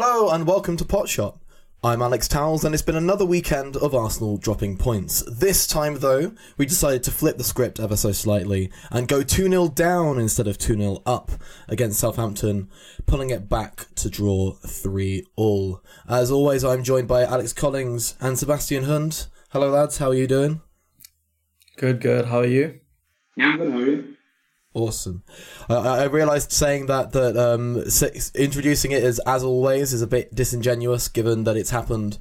Hello and welcome to Potshot. I'm Alex Towells, and it's been another weekend of Arsenal dropping points. This time, though, we decided to flip the script ever so slightly and go 2 0 down instead of 2 0 up against Southampton, pulling it back to draw 3 all. As always, I'm joined by Alex Collings and Sebastian Hund. Hello, lads, how are you doing? Good, good. How are you? Yeah, I'm good. How are you? Awesome. I, I realised saying that that um, introducing it as as always is a bit disingenuous, given that it's happened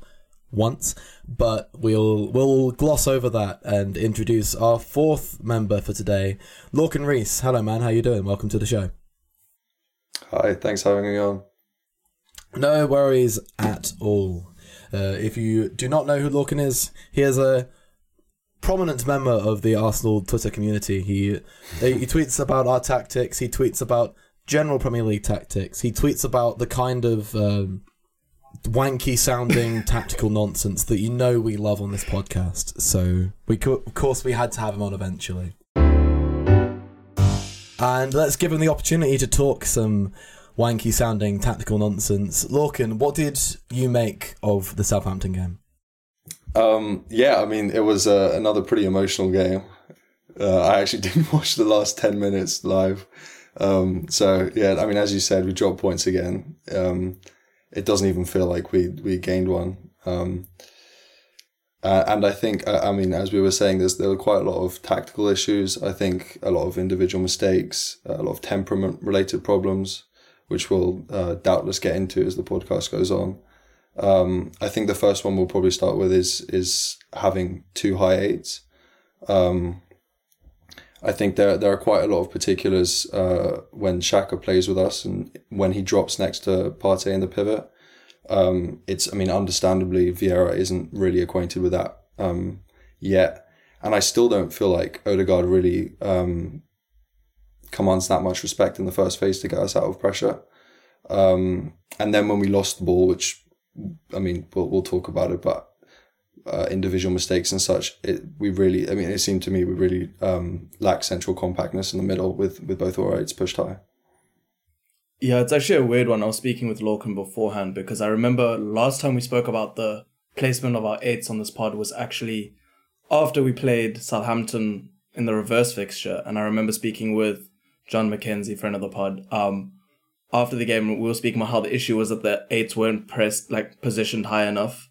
once. But we'll we'll gloss over that and introduce our fourth member for today, Lorcan Rees. Hello, man. How you doing? Welcome to the show. Hi. Thanks for having me on. No worries at all. Uh, if you do not know who Lorcan is, he is a prominent member of the Arsenal Twitter community. He he tweets about our tactics. He tweets about general Premier League tactics. He tweets about the kind of um, wanky sounding tactical nonsense that you know we love on this podcast. So we co- of course we had to have him on eventually. And let's give him the opportunity to talk some wanky sounding tactical nonsense. Lorcan, what did you make of the Southampton game? Um, yeah, I mean, it was uh, another pretty emotional game. Uh, I actually didn't watch the last 10 minutes live. Um, so, yeah, I mean, as you said, we dropped points again. Um, it doesn't even feel like we, we gained one. Um, uh, and I think, uh, I mean, as we were saying, there's, there were quite a lot of tactical issues. I think a lot of individual mistakes, a lot of temperament related problems, which we'll uh, doubtless get into as the podcast goes on. Um, I think the first one we'll probably start with is is having two high eights. Um, I think there there are quite a lot of particulars uh, when Xhaka plays with us and when he drops next to Partey in the pivot. Um, it's I mean understandably Vieira isn't really acquainted with that um, yet, and I still don't feel like Odegaard really um, commands that much respect in the first phase to get us out of pressure. Um, and then when we lost the ball, which I mean, we'll, we'll talk about it, but uh, individual mistakes and such, it, we really, I mean, it seemed to me we really um, lack central compactness in the middle with, with both our eights pushed high. Yeah, it's actually a weird one. I was speaking with Lorcan beforehand because I remember last time we spoke about the placement of our eights on this pod was actually after we played Southampton in the reverse fixture. And I remember speaking with John McKenzie, friend of the pod, um, after the game, we were speaking about how the issue was that the eights weren't pressed, like positioned high enough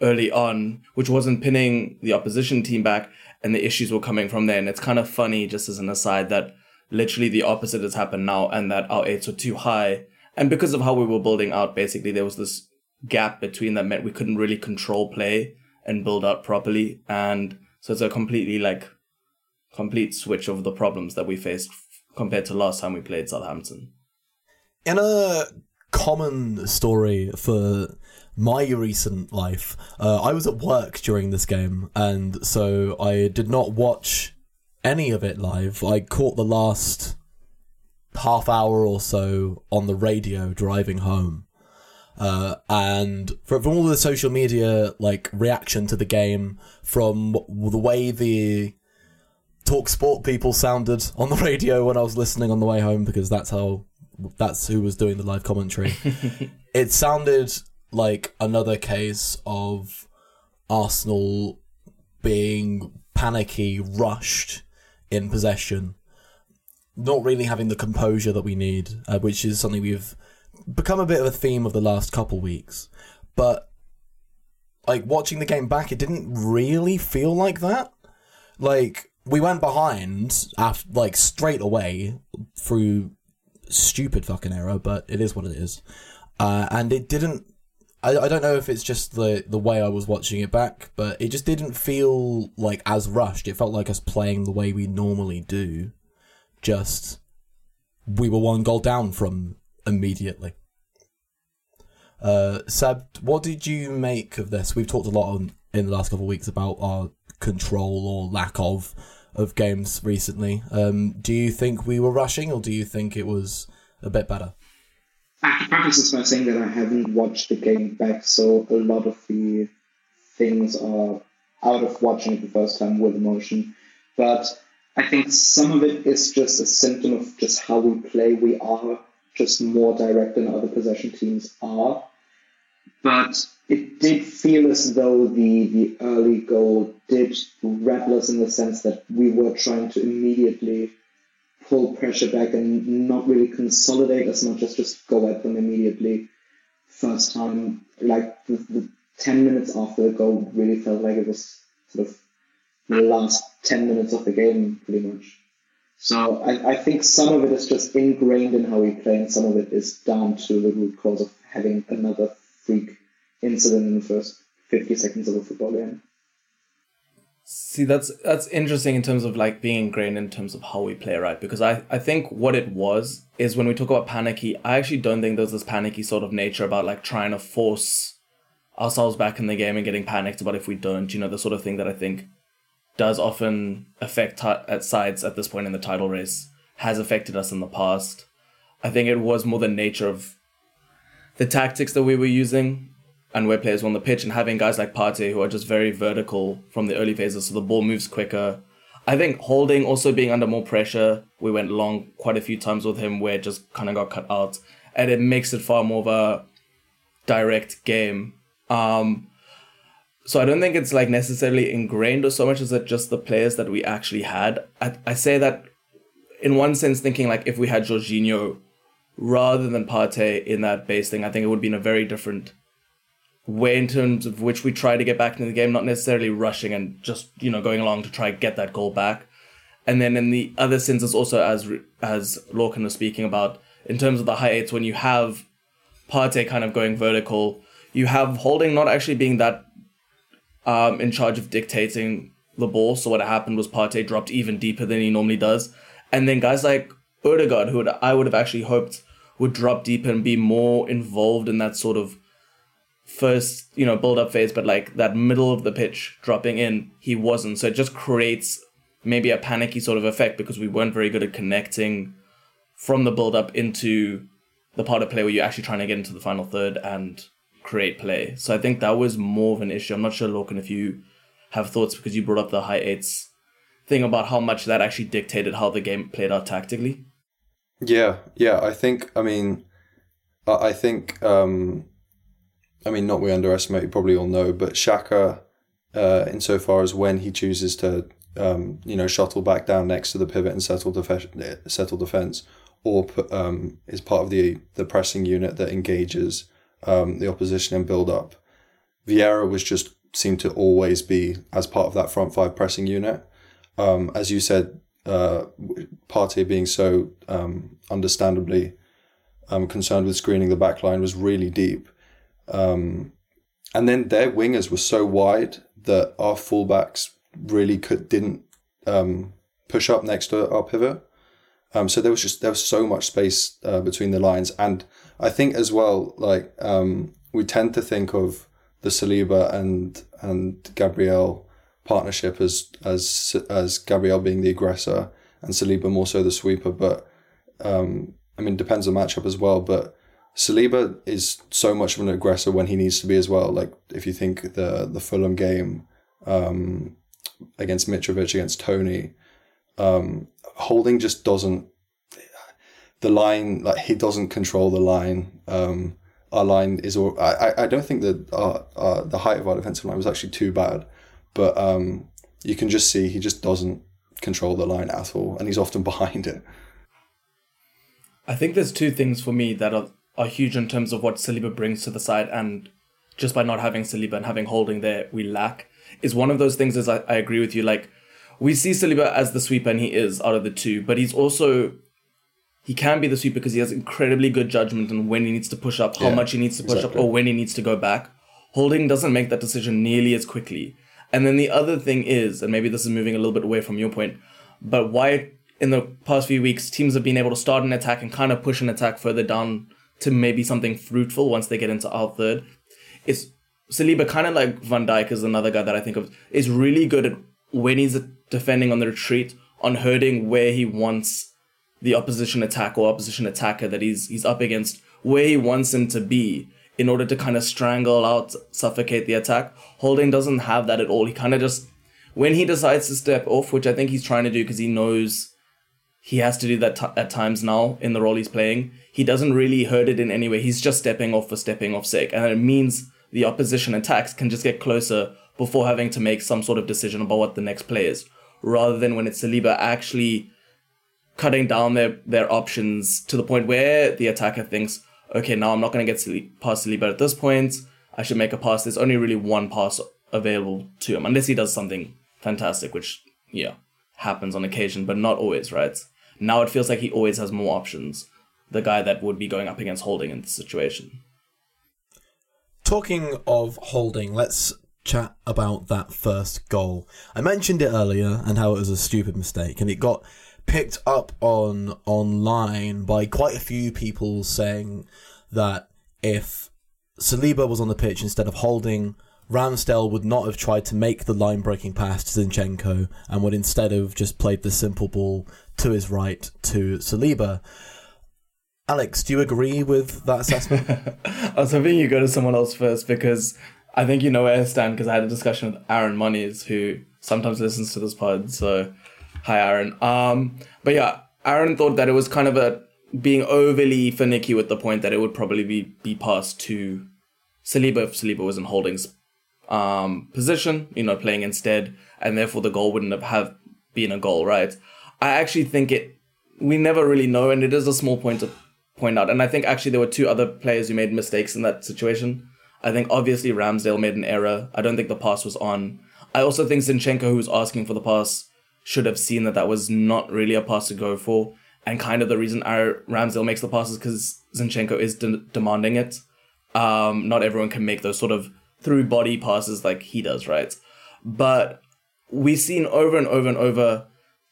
early on, which wasn't pinning the opposition team back, and the issues were coming from there. And it's kind of funny, just as an aside, that literally the opposite has happened now, and that our eights were too high. And because of how we were building out, basically, there was this gap between that meant we couldn't really control play and build out properly. And so it's a completely like complete switch of the problems that we faced compared to last time we played Southampton in a common story for my recent life, uh, I was at work during this game, and so I did not watch any of it live. I caught the last half hour or so on the radio driving home. Uh, and from, all the social media like reaction to the game, from the way the Talksport people sounded on the radio when I was listening on the way home, because that's how that's who was doing the live commentary. it sounded like another case of Arsenal being panicky, rushed in possession, not really having the composure that we need, uh, which is something we've become a bit of a theme of the last couple weeks. But like watching the game back, it didn't really feel like that. Like we went behind after, like straight away through stupid fucking error, but it is what it is. Uh, and it didn't. I, I don't know if it's just the the way I was watching it back, but it just didn't feel like as rushed. It felt like us playing the way we normally do. Just we were one goal down from immediately. Uh, Seb, what did you make of this? We've talked a lot on, in the last couple of weeks about our control or lack of of games recently. Um, do you think we were rushing, or do you think it was a bit better? I preface this by saying that I haven't watched the game back, so a lot of the things are out of watching it the first time with emotion. But I think some of it is just a symptom of just how we play. We are just more direct than other possession teams are. But it did feel as though the, the early goal did rattle us in the sense that we were trying to immediately pull pressure back and not really consolidate as much as just go at them immediately. First time, like the, the 10 minutes after the goal really felt like it was sort of the last 10 minutes of the game, pretty much. So I, I think some of it is just ingrained in how we play, and some of it is down to the root cause of having another freak incident in the first 50 seconds of a football game. See, that's that's interesting in terms of like being ingrained in terms of how we play, right? Because I, I think what it was is when we talk about panicky, I actually don't think there's this panicky sort of nature about like trying to force ourselves back in the game and getting panicked about if we don't, you know, the sort of thing that I think does often affect t- at sides at this point in the title race, has affected us in the past. I think it was more the nature of the tactics that we were using and where players were on the pitch and having guys like Partey who are just very vertical from the early phases, so the ball moves quicker. I think Holding also being under more pressure, we went long quite a few times with him where it just kind of got cut out, and it makes it far more of a direct game. Um, so I don't think it's like necessarily ingrained or so much as it just the players that we actually had. I, I say that in one sense, thinking like if we had Jorginho rather than Partey in that base thing, I think it would be in a very different way in terms of which we try to get back into the game, not necessarily rushing and just you know going along to try get that goal back. And then in the other senses, also as as Lorcan was speaking about, in terms of the high eights, when you have Partey kind of going vertical, you have Holding not actually being that um, in charge of dictating the ball. So what happened was Partey dropped even deeper than he normally does, and then guys like Odegaard, who I would have actually hoped would drop deeper and be more involved in that sort of first, you know, build up phase, but like that middle of the pitch dropping in, he wasn't. So it just creates maybe a panicky sort of effect because we weren't very good at connecting from the build up into the part of play where you're actually trying to get into the final third and create play. So I think that was more of an issue. I'm not sure, Lorcan, if you have thoughts because you brought up the high eights thing about how much that actually dictated how the game played out tactically. Yeah, yeah. I think. I mean, I think. um I mean, not we underestimate. You probably all know, but Xhaka, uh, insofar as when he chooses to, um, you know, shuttle back down next to the pivot and settle defense, settle defense, or um, is part of the the pressing unit that engages um, the opposition and build up. Vieira was just seemed to always be as part of that front five pressing unit. Um, as you said, uh, Partey being so um, understandably um, concerned with screening the back line was really deep. Um, and then their wingers were so wide that our fullbacks really could didn't um, push up next to our pivot. Um, so there was just there was so much space uh, between the lines, and I think as well, like um, we tend to think of the Saliba and and Gabriel partnership as as as Gabriel being the aggressor and Saliba more so the sweeper. But um, I mean, depends on matchup as well. But Saliba is so much of an aggressor when he needs to be as well. Like if you think the the Fulham game um, against Mitrovic against Toney, um, Holding just doesn't the line like he doesn't control the line. Um, our line is all. I, I don't think that our, our, the height of our defensive line was actually too bad, but um, you can just see he just doesn't control the line at all, and he's often behind it. I think there's two things for me that are are huge in terms of what Saliba brings to the side, and just by not having Saliba and having Holding there, we lack. Is one of those things. Is I, I agree with you. Like we see Saliba as the sweeper, and he is out of the two, but he's also he can be the sweeper because he has incredibly good judgment on when he needs to push up, how Yeah, much he needs to push exactly. up, or when he needs to go back. Holding doesn't make that decision nearly as quickly. And then the other thing is, and maybe this is moving a little bit away from your point, but why in the past few weeks teams have been able to start an attack and kind of push an attack further down to maybe something fruitful once they get into our third. Is Saliba kind of like Van Dijk is another guy that I think of is really good at when he's defending on the retreat on hurting where he wants the opposition attack or opposition attacker that he's he's up against where he wants him to be in order to kind of strangle out suffocate the attack holding doesn't have that at all he kind of just when he decides to step off which i think he's trying to do because he knows he has to do that t- at times now in the role he's playing. He doesn't really hurt it in any way. He's just stepping off for stepping off sake. And it means the opposition attacks can just get closer before having to make some sort of decision about what the next play is. Rather than when it's Saliba actually cutting down their, their options to the point where the attacker thinks, okay, now I'm not going to get past Saliba at this point. I should make a pass. There's only really one pass available to him, unless he does something fantastic, which, yeah, happens on occasion, but not always, right? Now it feels like he always has more options. The guy that would be going up against Holding in this situation. Talking of Holding, let's chat about that first goal. I mentioned it earlier and how it was a stupid mistake, and it got picked up on online by quite a few people saying that if Saliba was on the pitch instead of Holding, Ramsdale would not have tried to make the line breaking pass to Zinchenko and would instead have just played the simple ball to his right to Saliba. Alex, do you agree with that assessment? I was hoping you go to someone else first because I think you know where I stand because I had a discussion with Aaron Monies who sometimes listens to this pod. So, hi Aaron. Um, but yeah, Aaron thought that it was kind of a being overly finicky with the point that it would probably be be passed to Saliba if Saliba wasn't holding um, position, you know, playing instead, and therefore the goal wouldn't have, have been a goal, right? I actually think it. We never really know, and it is a small point to point out. And I think actually there were two other players who made mistakes in that situation. I think obviously Ramsdale made an error. I don't think the pass was on. I also think Zinchenko, who was asking for the pass, should have seen that that was not really a pass to go for. And kind of the reason our Ramsdale makes the passes because Zinchenko is de- demanding it. Um, not everyone can make those sort of through body passes like he does, right? But we've seen over and over and over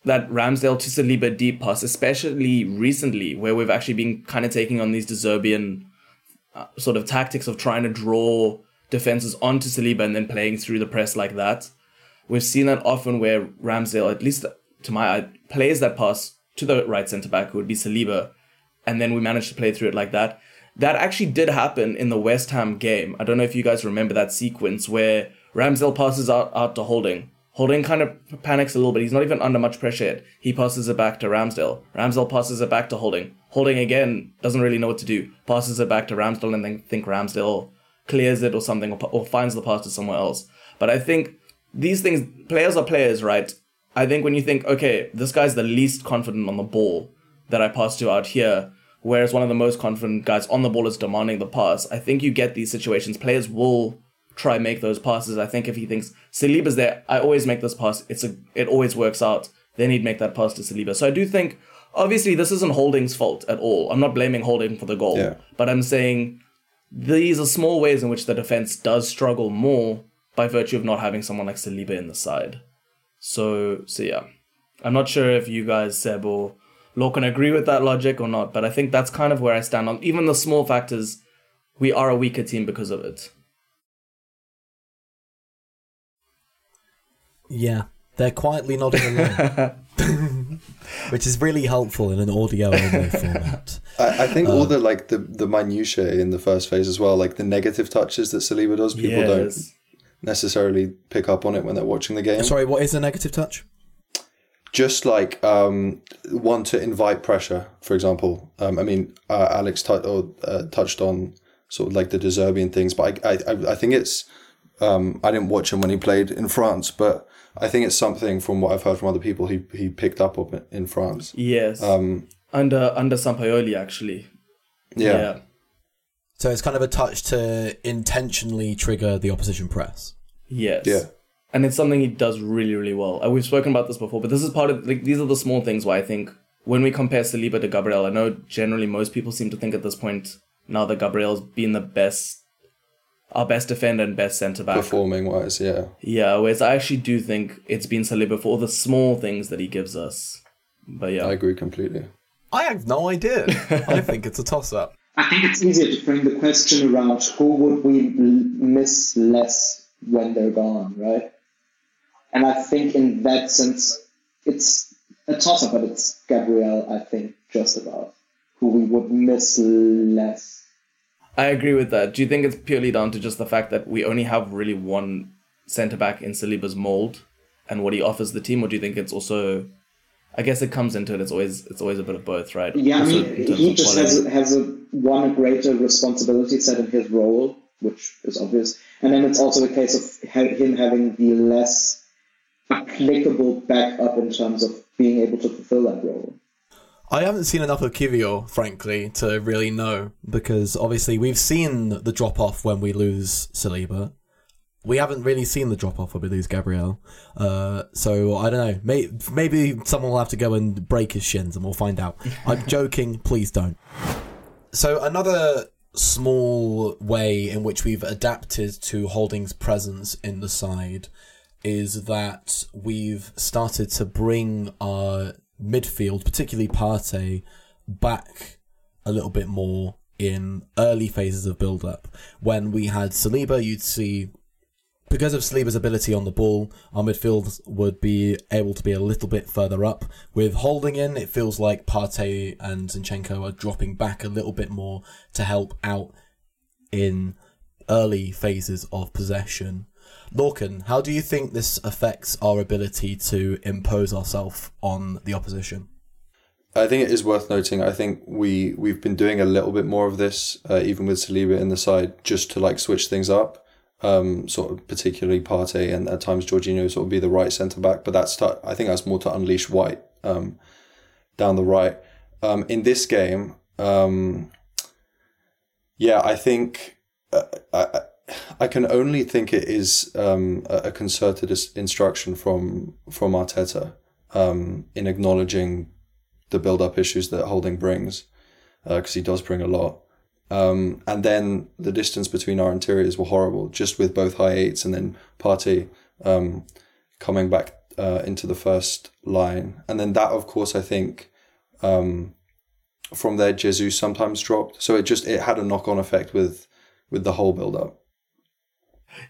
that Ramsdale to Saliba deep pass, especially recently, where we've actually been kind of taking on these De Zerbian uh, sort of tactics of trying to draw defenses onto Saliba and then playing through the press like that. We've seen that often where Ramsdale, at least to my eye, plays that pass to the right centre back, who would be Saliba, and then we managed to play through it like that. That actually did happen in the West Ham game. I don't know if you guys remember that sequence where Ramsdale passes out, out to Holding. Holding kind of panics a little bit. He's not even under much pressure yet. He passes it back to Ramsdale. Ramsdale passes it back to Holding. Holding again doesn't really know what to do. Passes it back to Ramsdale and then think Ramsdale clears it or something or, or finds the pass to somewhere else. But I think these things, players are players, right? I think when you think, okay, this guy's the least confident on the ball that I pass to out here, whereas one of the most confident guys on the ball is demanding the pass, I think you get these situations. Players will try make those passes. I think if he thinks Saliba's there, I always make this pass. It's a it always works out. Then he'd make that pass to Saliba. So I do think obviously this isn't Holding's fault at all. I'm not blaming Holding for the goal, Yeah. but I'm saying these are small ways in which the defense does struggle more by virtue of not having someone like Saliba in the side. So so yeah. I'm not sure if you guys, Seb or Law, can agree with that logic or not, but I think that's kind of where I stand on even the small factors. We are a weaker team because of it. yeah, they're quietly nodding along, which is really helpful in an audio only format. I, I think all um, the like the the minutiae in the first phase as well, like the negative touches that Saliba does, people don't Yes. Necessarily pick up on it when they're watching the game. Sorry, what is a negative touch? Just like um, want to invite pressure, for example. Um, I mean, uh, Alex t- or, uh, touched on sort of like the De Zerbian things, but I, I, I think it's. Um, I didn't watch him when he played in France, but I think it's something from what I've heard from other people he he picked up on in France. Yes. Um, under under Sampaoli actually. yeah. So it's kind of a touch to intentionally trigger the opposition press. Yes. Yeah. And it's something he does really, really well. Uh, we've spoken about this before, but this is part of like these are the small things why I think when we compare Saliba to Gabriel, I know generally most people seem to think at this point now that Gabriel's been the best our best defender and best centre back. performing wise, yeah. Yeah, whereas I actually do think it's been Saliba for all the small things that he gives us. But yeah. I agree completely. I have no idea. I think it's a toss up. I think it's easier to frame the question around who would we miss less when they're gone, right? And I think in that sense, it's a toss up, but it's Gabriel, I think, just about who we would miss less. I agree with that. Do you think it's purely down to just the fact that we only have really one centre back in Saliba's mold and what he offers the team, or do you think it's also I guess it comes into it. It's always it's always a bit of both, right? Yeah, I Also mean, he just has has a one a greater responsibility set in his role, which is obvious, and then it's also a case of ha- him having the less applicable backup in terms of being able to fulfill that role. I haven't seen enough of Kiwior, frankly, to really know because obviously we've seen the drop off when we lose Saliba. We haven't really seen the drop off we lose Gabriel. Uh, so I don't know. May- maybe someone will have to go and break his shins, and we'll find out. I'm joking. Please don't. So another small way in which we've adapted to Holding's presence in the side is that we've started to bring our midfield, particularly Partey, back a little bit more in early phases of build up. When we had Saliba, you'd see because of Saliba's ability on the ball, our midfield would be able to be a little bit further up. With holding in, it feels like Partey and Zinchenko are dropping back a little bit more to help out in early phases of possession. Lorcan, how do you think this affects our ability to impose ourselves on the opposition? I think it is worth noting. I think we we've been doing a little bit more of this, uh, even with Saliba in the side, just to like switch things up. Um, sort of particularly Partey and at times Jorginho sort of be the right centre back, but that's to, I think that's more to unleash White um, down the right. Um, in this game, um, yeah, I think uh, I, I can only think it is um, a, concerted instruction from from Arteta um, in acknowledging the build up issues that Holding brings, because he does bring a lot. Um, and then the distance between our interiors were horrible, just with both high eights and then Partey um, coming back uh, into the first line. And then that, of course, I think um, from there, Jesus sometimes dropped. So it just it had a knock on effect with with the whole build up.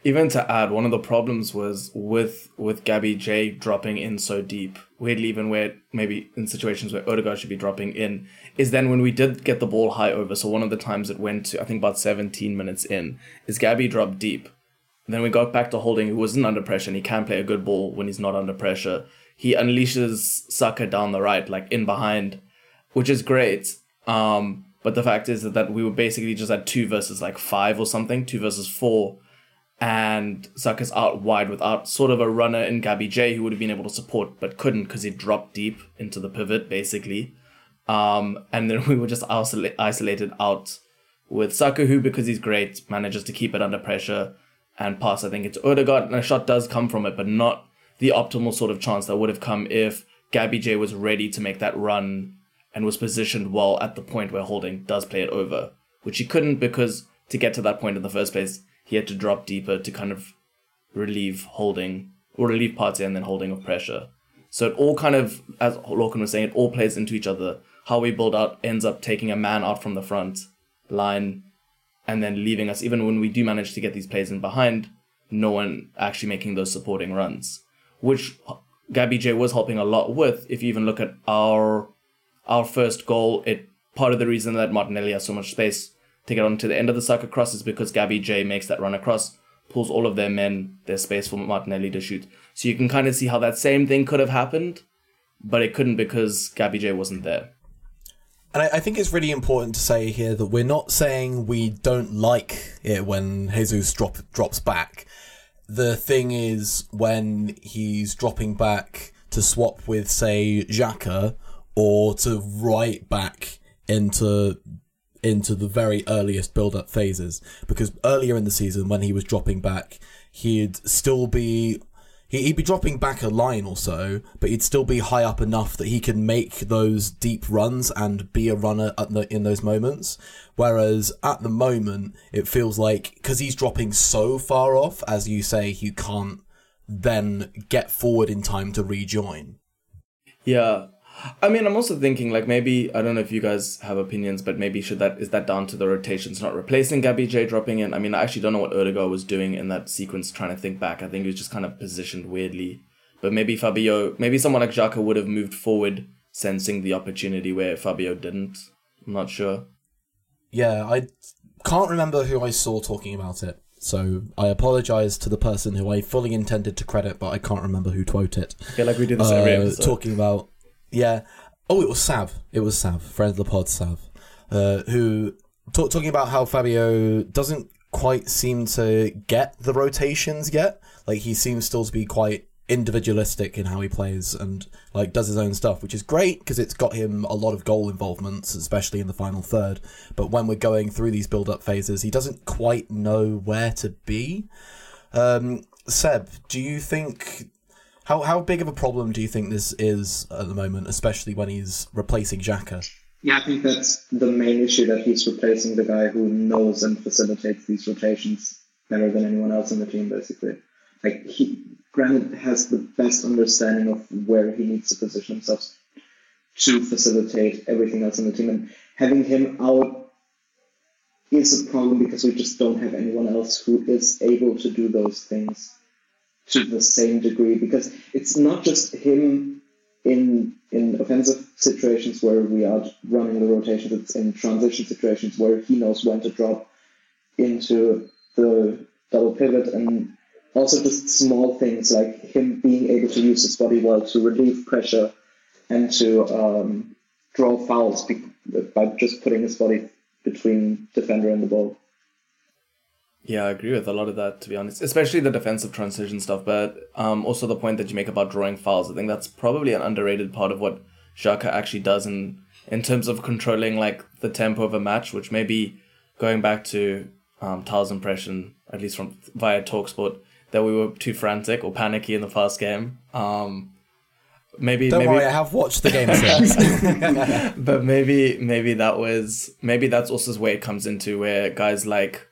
Even to add, one of the problems was with with Gabby J dropping in so deep. Weirdly, even where maybe in situations where Odegaard should be dropping in, is then when we did get the ball high over. So one of the times it went to I think about 17 minutes in, is Gabby dropped deep. Then we got back to holding who wasn't under pressure and he can play a good ball when he's not under pressure. He unleashes Saka down the right, like in behind, which is great. Um, but the fact is that, that we were basically just at two versus like five or something, two versus four and Saka's out wide without sort of a runner in Gabby J who would have been able to support but couldn't because he dropped deep into the pivot basically. Um, and then we were just isolate, isolated out with Saka who because he's great manages to keep it under pressure and pass I think it's Odegaard and a shot does come from it but not the optimal sort of chance that would have come if Gabby J was ready to make that run and was positioned well at the point where Holding does play it over, which he couldn't because to get to that point in the first place, he had to drop deeper to kind of relieve Holding or relieve Partey and then Holding of pressure. So it all kind of, as Lorcan was saying, it all plays into each other. How we build out ends up taking a man out from the front line and then leaving us, even when we do manage to get these plays in behind, no one actually making those supporting runs, which Gabby J was helping a lot with. If you even look at our our first goal, it part of the reason that Martinelli has so much space to get onto the end of the Saka cross is because Gabby J makes that run across, pulls all of their men, their space for Martinelli to shoot. So you can kind of see how that same thing could have happened, but it couldn't because Gabby J wasn't there. And I, I think it's really important to say here that we're not saying we don't like it when Jesus drop, drops back. The thing is, when he's dropping back to swap with, say, Xhaka, or to right back into into the very earliest build-up phases, because earlier in the season when he was dropping back, he'd still be he- he'd be dropping back a line or so, but he'd still be high up enough that he can make those deep runs and be a runner the, in those moments. Whereas at the moment, it feels like because he's dropping so far off, as you say, he can't then get forward in time to rejoin. Yeah. I mean, I'm also thinking like maybe I don't know if you guys have opinions, but maybe should that is that down to the rotations not replacing Gabby J dropping in? I mean, I actually don't know what Odegaard was doing in that sequence. Trying to think back, I think he was just kind of positioned weirdly. But maybe Fabio, maybe someone like Xhaka would have moved forward, sensing the opportunity where Fabio didn't. I'm not sure. Yeah, I can't remember who I saw talking about it, so I apologise to the person who I fully intended to credit, but I can't remember who quoted it. Feel like we did this uh, talking about Yeah. Oh, it was Sav. It was Sav, friend of the pod, Sav, uh, who talk, talking about how Fabio doesn't quite seem to get the rotations yet. Like he seems still to be quite individualistic in how he plays and like does his own stuff, which is great because it's got him a lot of goal involvements, especially in the final third. But when we're going through these build-up phases, he doesn't quite know where to be. Um, Seb, do you think how how big of a problem do you think this is at the moment, especially when he's replacing Xhaka? Yeah, I think that's the main issue that he's replacing the guy who knows and facilitates these rotations better than anyone else in the team, basically. Like he Granit has the best understanding of where he needs to position himself to facilitate everything else in the team. And having him out is a problem because we just don't have anyone else who is able to do those things to the same degree. Because it's not just him in in offensive situations where we are running the rotations, it's in transition situations where he knows when to drop into the double pivot and also just small things like him being able to use his body well to relieve pressure and to um, draw fouls by just putting his body between defender and the ball. Yeah, I agree with a lot of that, to be honest, especially the defensive transition stuff. But um, also the point that you make about drawing fouls. I think that's probably an underrated part of what Xhaka actually does in in terms of controlling like the tempo of a match, which maybe going back to um, Tal's impression, at least from via Talksport, that we were too frantic or panicky in the first game. Um, maybe don't maybe, worry, I have watched the game since. but maybe maybe that was maybe that's also where it comes into where guys like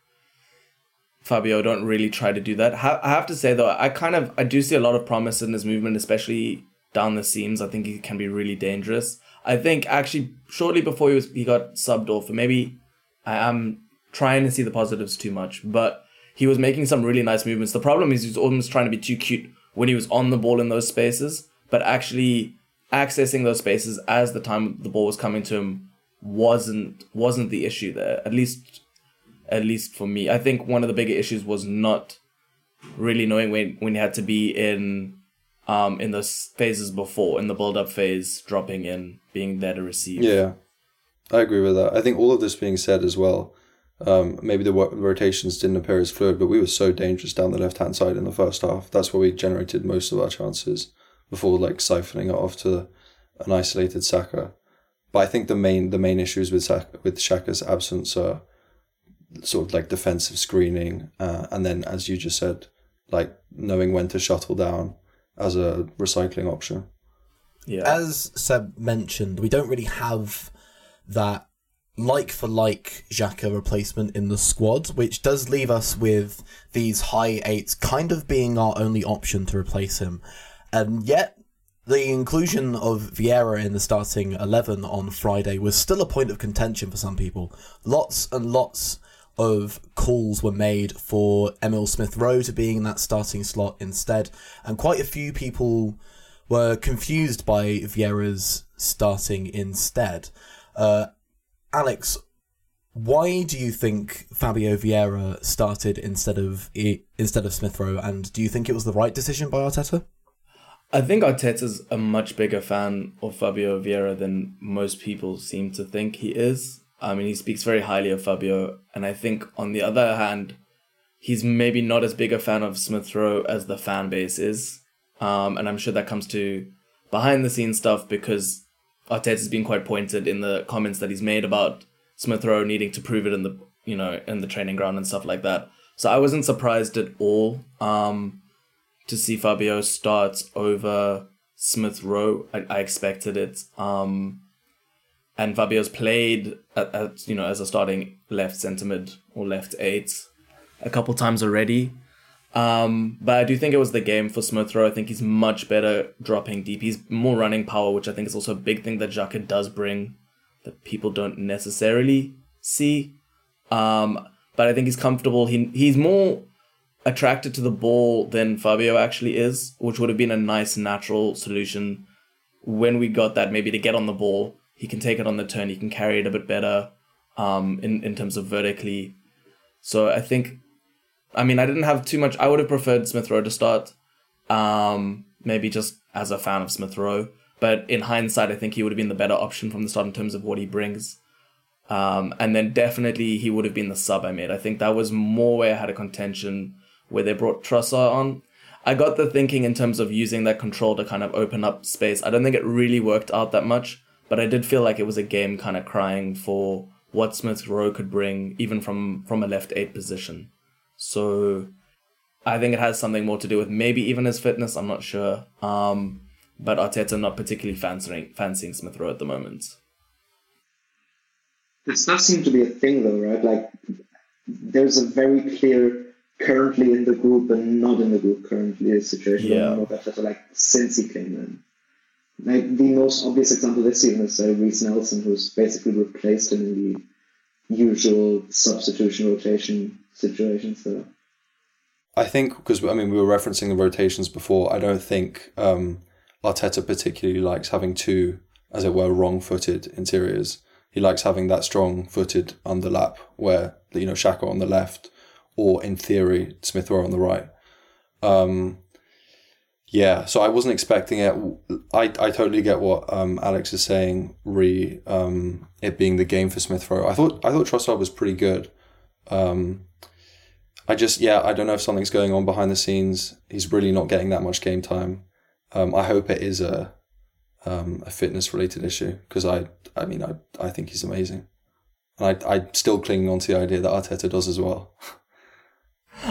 Fabio don't really try to do that. I have to say though, I kind of I do see a lot of promise in his movement, especially down the seams. I think he can be really dangerous. I think actually shortly before he was he got subbed off, and maybe I am trying to see the positives too much, but he was making some really nice movements. The problem is he was almost trying to be too cute when he was on the ball in those spaces, but actually accessing those spaces as the time the ball was coming to him wasn't wasn't the issue there. At least at least for me. I think one of the bigger issues was not really knowing when when he had to be in um in those phases before, in the build up phase, dropping in, being there to receive. Yeah. I agree with that. I think all of this being said as well, um, maybe the rotations didn't appear as fluid, but we were so dangerous down the left hand side in the first half. That's where we generated most of our chances before like siphoning it off to an isolated Saka. But I think the main the main issues with Saka, with Xhaka's absence are sort of like defensive screening, uh, and then as you just said, like knowing when to shuttle down as a recycling option. Yeah. As Seb mentioned, we don't really have that like for like Xhaka replacement in the squad, which does leave us with these high eights kind of being our only option to replace him. And yet, the inclusion of Vieira in the starting 11 on Friday was still a point of contention for some people. Lots and lots of calls were made for Emile Smith Rowe to being in that starting slot instead, and quite a few people were confused by Vieira's starting instead. Uh, Alex, why do you think Fabio Vieira started instead of instead of Smith Rowe, and do you think it was the right decision by Arteta? I think Arteta's a much bigger fan of Fabio Vieira than most people seem to think he is. I mean, he speaks very highly of Fabio, and I think on the other hand, he's maybe not as big a fan of Smith Rowe as the fan base is. Um, and I'm sure that comes to behind the scenes stuff because Arteta's been quite pointed in the comments that he's made about Smith Rowe needing to prove it in the you know in the training ground and stuff like that. So I wasn't surprised at all um, to see Fabio start over Smith Rowe. I, I expected it. Um, and Fabio's played at, at, you know as a starting left centre mid or left eight a couple times already. Um, but I do think it was the game for Smith Rowe. I think he's much better dropping deep. He's more running power, which I think is also a big thing that Xhaka does bring that people don't necessarily see. Um, but I think he's comfortable. He he's more attracted to the ball than Fabio actually is, which would have been a nice natural solution when we got that maybe to get on the ball. He can take it on the turn. He can carry it a bit better um, in in terms of vertically. So I think I mean, I didn't have too much. I would have preferred Smith Rowe to start, um, maybe just as a fan of Smith Rowe. But in hindsight, I think he would have been the better option from the start in terms of what he brings. Um, and then definitely he would have been the sub I made. I think that was more where I had a contention where they brought Trossard on. I got the thinking in terms of using that control to kind of open up space. I don't think it really worked out that much, but I did feel like it was a game kind of crying for what Smith Rowe could bring, even from from a left eight position. So I think it has something more to do with maybe even his fitness. I'm not sure. Um, but Arteta not particularly fancying fancying Smith Rowe at the moment. This does seem to be a thing, though, right? Like, there's a very clear currently in the group and not in the group currently situation yeah. Like since he came in. Like the most obvious example this season is uh, Reiss Nelson, who's basically replaced him in the usual substitution rotation situations. So I think because I mean we were referencing the rotations before. I don't think um, Arteta particularly likes having two, as it were, wrong-footed interiors. He likes having that strong-footed underlap where you know Xhaka on the left, or in theory Smith Rowe on the right. Um, yeah, so I wasn't expecting it. I, I totally get what um, Alex is saying. Re um, it being the game for Smith Rowe. I thought I thought Trossard was pretty good. Um, I just yeah I don't know if something's going on behind the scenes. He's really not getting that much game time. Um, I hope it is a um, a fitness related issue because I I mean I I think he's amazing, and I I still clinging on to the idea that Arteta does as well.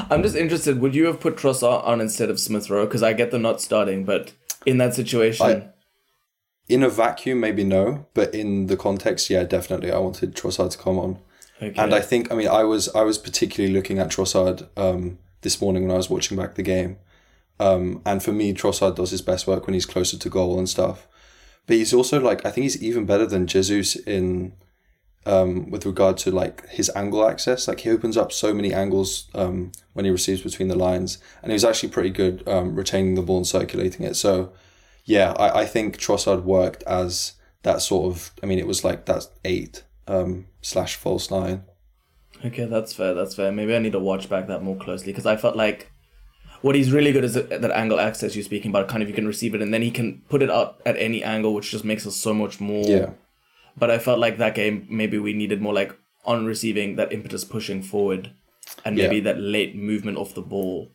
I'm just interested. Would you have put Trossard on instead of Smith Rowe? Because I get them not starting, but in that situation, I- In a vacuum, maybe no, but in the context, yeah, definitely. I wanted Trossard to come on. okay. And I think, I mean, I was I was particularly looking at Trossard um, this morning when I was watching back the game. Um, and for me, Trossard does his best work when he's closer to goal and stuff. But he's also like, I think he's even better than Jesus in um, with regard to like his angle access. Like he opens up so many angles um, when he receives between the lines, and he was actually pretty good um, retaining the ball and circulating it. So yeah, I, I think Trossard worked as that sort of. I mean, it was like that eight um, slash false nine. Okay, that's fair. That's fair. Maybe I need to watch back that more closely because I felt like what he's really good is that, that angle access you're speaking about. Kind of you can receive it and then he can put it out at any angle, which just makes us so much more. Yeah. But I felt like that game maybe we needed more like on receiving that impetus pushing forward, and maybe Yeah. that late movement off the ball.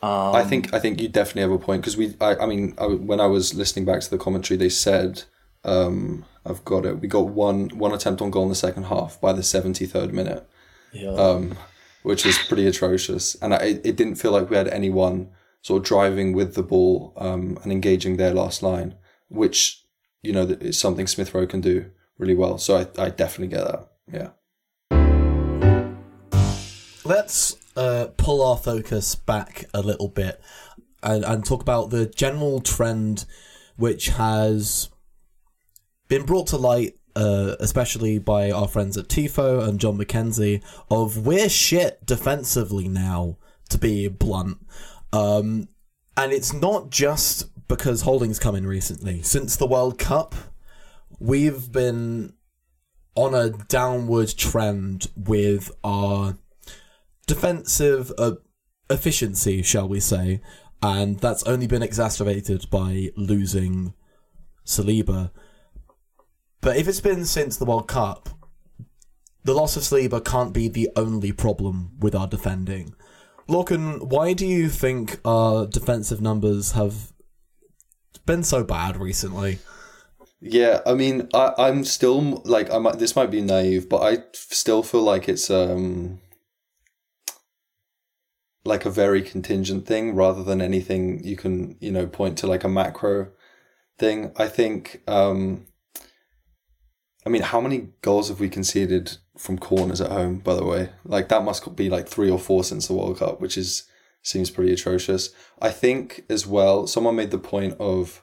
I think I think you definitely have a point because we. I, I mean, I, when I was listening back to the commentary, they said, um, "I've got it." We got one one attempt on goal in the second half by the seventy third minute, Yeah. um, which is pretty atrocious. And I, it didn't feel like we had anyone sort of driving with the ball um, and engaging their last line, which you know is something Smith Rowe can do really well. So I, I definitely get that. Yeah. Let's uh, pull our focus back a little bit and, and talk about the general trend which has been brought to light, uh, especially by our friends at TIFO and John McKenzie, of we're shit defensively now, to be blunt. Um, and it's not just because Holding's come in recently. Since the World Cup, we've been on a downward trend with our defensive uh, efficiency, shall we say, and that's only been exacerbated by losing Saliba. But if it's been since the World Cup, the loss of Saliba can't be the only problem with our defending. Lorcan, why do you think our defensive numbers have been so bad recently? Yeah, I mean, I, I'm still like I might. This might be naive, but I still feel like it's um like a very contingent thing rather than anything you can you know point to like a macro thing. I think. um I mean, how many goals have we conceded from corners at home? By the way, like that must be like three or four since the World Cup, which is seems pretty atrocious. I think as well. Someone made the point of.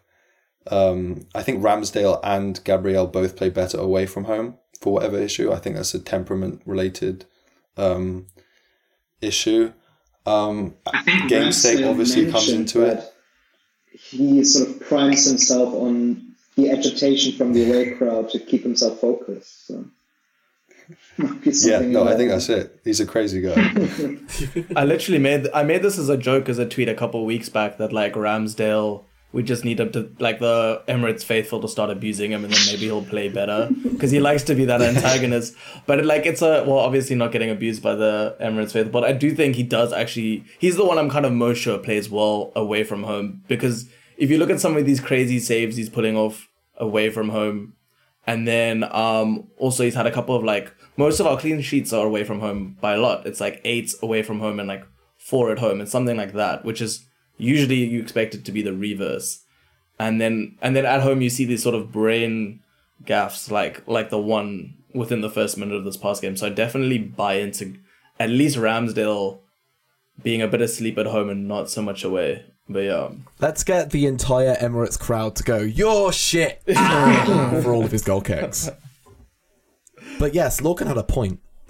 Um, I think Ramsdale and Gabriel both play better away from home for whatever issue. I think that's a temperament related um, issue. Um, game state obviously comes into it. He sort of primes himself on the agitation from the away crowd to keep himself focused. So. Yeah, no, I think that's it. He's a crazy guy. I literally made I made this as a joke as a tweet a couple of weeks back that like Ramsdale we just need to like the Emirates faithful to start abusing him, and then maybe he'll play better because he likes to be that antagonist. but like it's a well, obviously not getting abused by the Emirates faithful, but I do think he does actually. He's the one I'm kind of most sure plays well away from home because if you look at some of these crazy saves he's pulling off away from home, and then um also he's had a couple of like most of our clean sheets are away from home by a lot. It's like eight away from home and like four at home and something like that, which is usually you expect it to be the reverse and then and then at home you see these sort of brain gaffs like like the one within the first minute of this past game so i definitely buy into at least ramsdale being a bit asleep at home and not so much away but yeah Let's get the entire Emirates crowd to go, your shit! For all of his goal kicks. But yes, Lorcan had a point.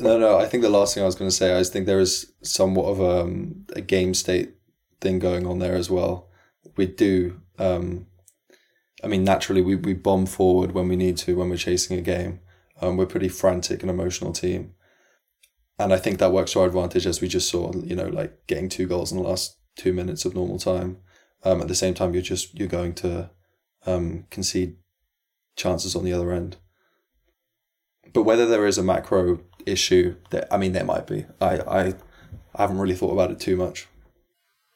No, no. I think the last thing I was going to say, I just think there is somewhat of um, a game state thing going on there as well. We do. Um, I mean, naturally, we, we bomb forward when we need to when we're chasing a game. Um, we're a pretty frantic and emotional team, and I think that works to our advantage as we just saw. You know, like getting two goals in the last two minutes of normal time. Um, at the same time, you're just you're going to um, concede chances on the other end. But whether there is a macro issue, that I mean, there might be. I, I, I haven't really thought about it too much.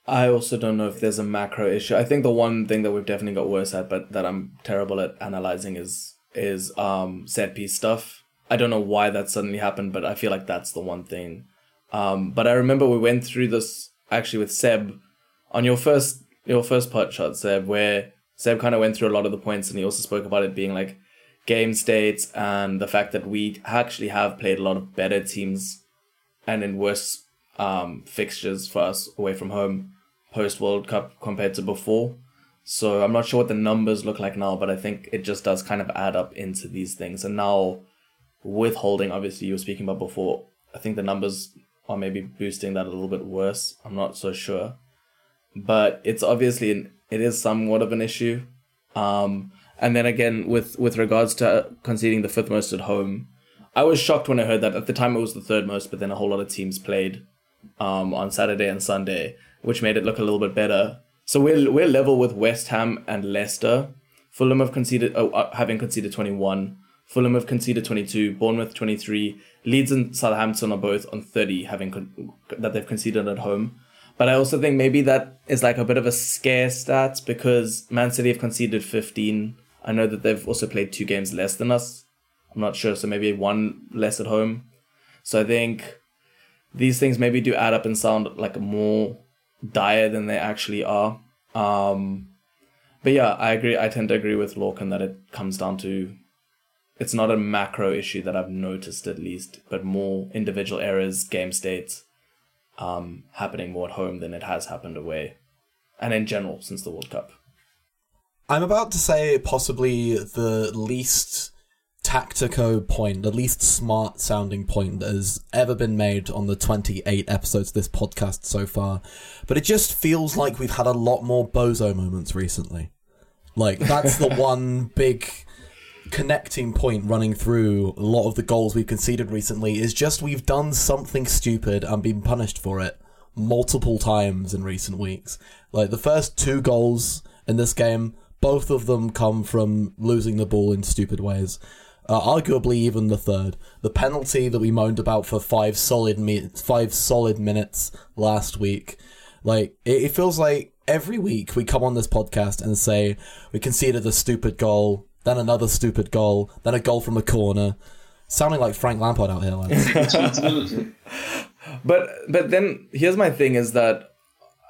i also don't know if there's a macro issue i think the one thing that we've definitely got worse at but that i'm terrible at analyzing is is um set piece stuff i don't know why that suddenly happened but i feel like that's the one thing um but i remember we went through this actually with seb on your first your first pot shot seb where seb kind of went through a lot of the points and he also spoke about it being like game states and the fact that we actually have played a lot of better teams and in worse um, fixtures for us away from home post World Cup compared to before. So I'm not sure what the numbers look like now, but I think it just does kind of add up into these things. And now with Holding, obviously you were speaking about before, I think the numbers are maybe boosting that a little bit worse. I'm not so sure. But it's obviously an, it is somewhat of an issue. Um, and then again with with regards to conceding the fifth most at home, I was shocked when I heard that. At the time it was the third most, but then a whole lot of teams played um, on Saturday and Sunday, which made it look a little bit better. So we're we're level with West Ham and Leicester. Fulham have conceded, oh, uh, having conceded twenty one. Fulham have conceded twenty two. Bournemouth twenty three. Leeds and Southampton are both on thirty, having con- that they've conceded at home. But I also think maybe that is like a bit of a scare stat because Man City have conceded fifteen. I know that they've also played two games less than us. I'm not sure, so maybe one less at home. So I think these things maybe do add up and sound like more dire than they actually are. Um, but yeah, I agree. I tend to agree with Lorcan that it comes down to it's not a macro issue that I've noticed at least, but more individual errors, game states, um, happening more at home than it has happened away, and in general since the World Cup. I'm about to say possibly the least tactico point, the least smart sounding point that has ever been made on the 28 episodes of this podcast so far. But it just feels like we've had a lot more bozo moments recently. Like, that's the one big connecting point running through a lot of the goals we've conceded recently is just we've done something stupid and been punished for it multiple times in recent weeks. Like, the first two goals in this game, both of them come from losing the ball in stupid ways. Uh, arguably, even the third, the penalty that we moaned about for five solid mi- five solid minutes last week, like it, it feels like every week we come on this podcast and say we conceded a stupid goal, then another stupid goal, then a goal from a corner, sounding like Frank Lampard out here. Lads. But but then here's my thing is that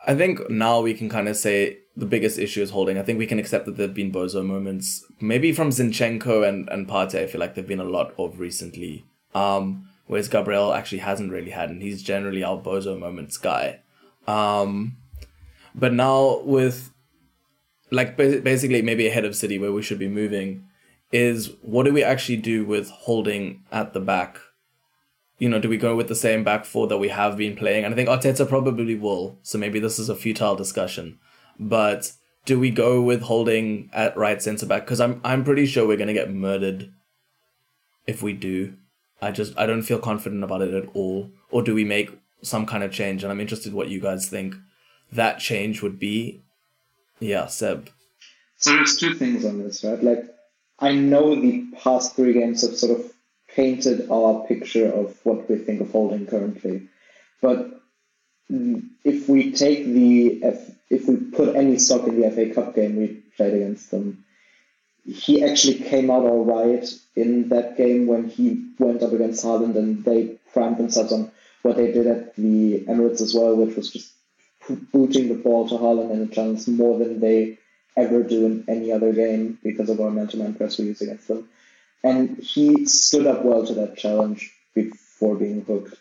I think now we can kind of say the biggest issue is holding. I think we can accept that there've been bozo moments, maybe from Zinchenko and and Partey. I feel like there've been a lot of recently. Um, whereas Gabriel actually hasn't really had, and he's generally our bozo moments guy. Um, but now with like basically maybe ahead of City where we should be moving is what do we actually do with holding at the back? You know, do we go with the same back four that we have been playing? And I think Arteta probably will. So maybe this is a futile discussion. But do we go with holding at right centre back? Because I'm I'm pretty sure we're gonna get murdered if we do. I just I don't feel confident about it at all. Or do we make some kind of change? And I'm interested what you guys think that change would be. Yeah, Seb. So there's two things on this, right? Like, I know the past three games have sort of painted our picture of what we think of holding currently, but if we take the if we put any stock in the FA Cup game we played against them, he actually came out all right in that game when he went up against Haaland and they primed themselves on what they did at the Emirates as well, which was just booting the ball to Haaland in a chance more than they ever do in any other game because of our man-to-man press we use against them. And he stood up well to that challenge before being hooked.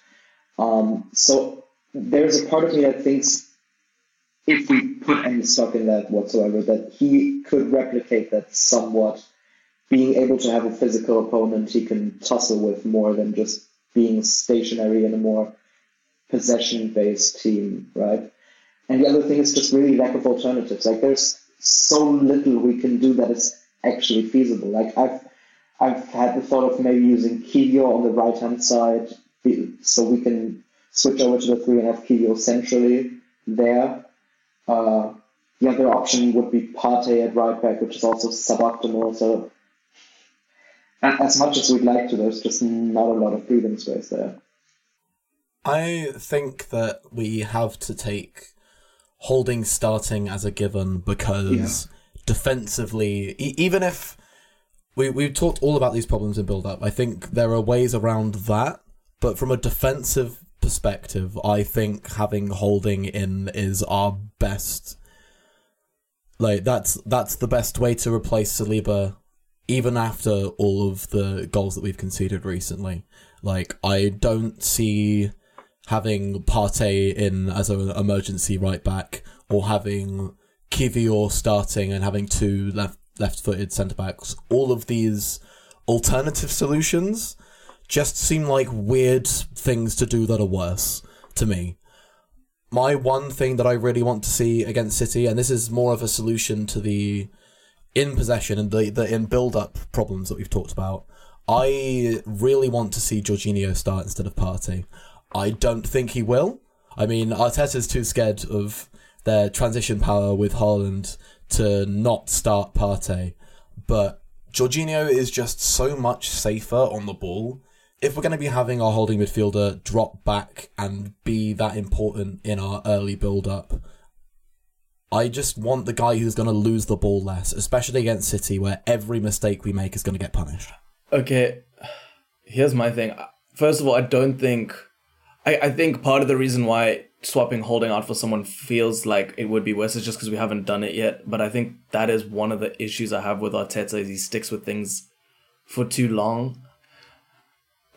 Um, so there's a part of me that thinks if we put any stock in that whatsoever, that he could replicate that somewhat, being able to have a physical opponent he can tussle with more than just being stationary in a more possession-based team, right? And the other thing is just really lack of alternatives. Like there's so little we can do that is actually feasible. Like I've I've had the thought of maybe using Kiwior on the right hand side, so we can switch over to the three and have Kiwior centrally there. Uh, the other option would be Partey at right back, which is also suboptimal. So as much as we'd like to, there's just not a lot of breathing space there. I think that we have to take holding starting as a given because yeah. defensively, e- even if we we've talked all about these problems in build up, I think there are ways around that. But from a defensive perspective, I think having holding in is our best. Like that's that's the best way to replace Saliba, even after all of the goals that we've conceded recently. Like I don't see having Partey in as an emergency right back or having Kiwior starting and having two left left-footed centre backs. All of these alternative solutions just seem like weird things to do that are worse to me. My one thing that I really want to see against City, and this is more of a solution to the in possession and the, the in build up problems that we've talked about. I really want to see Jorginho start instead of Partey. I don't think he will. I mean, Arteta's too scared of their transition power with Haaland to not start Partey, but Jorginho is just so much safer on the ball. If we're going to be having our holding midfielder drop back and be that important in our early build up, I just want the guy who's going to lose the ball less, especially against City, where every mistake we make is going to get punished. Okay, here's my thing. First of all, I don't think I, I think part of the reason why swapping holding out for someone feels like it would be worse is just because we haven't done it yet. But I think that is one of the issues I have with Arteta is he sticks with things for too long.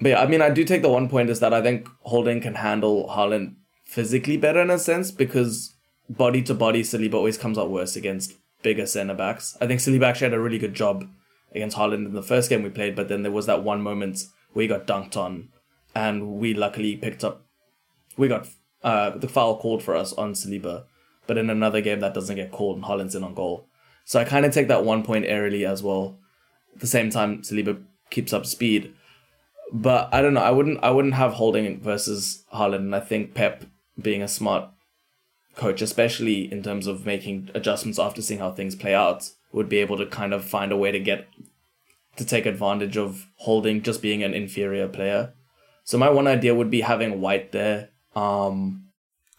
But yeah, I mean, I do take the one point is that I think Holding can handle Haaland physically better in a sense because body to body, Saliba always comes out worse against bigger centre backs. I think Saliba actually had a really good job against Haaland in the first game we played, but then there was that one moment where he got dunked on and we luckily picked up. We got uh, the foul called for us on Saliba, but in another game that doesn't get called and Haaland's in on goal. So I kind of take that one point airily as well. At the same time, Saliba keeps up speed, but I don't know. I wouldn't. I wouldn't have Holding versus Haaland. And I think Pep, being a smart coach, especially in terms of making adjustments after seeing how things play out, would be able to kind of find a way to get to take advantage of Holding just being an inferior player so my one idea would be having White there. Um,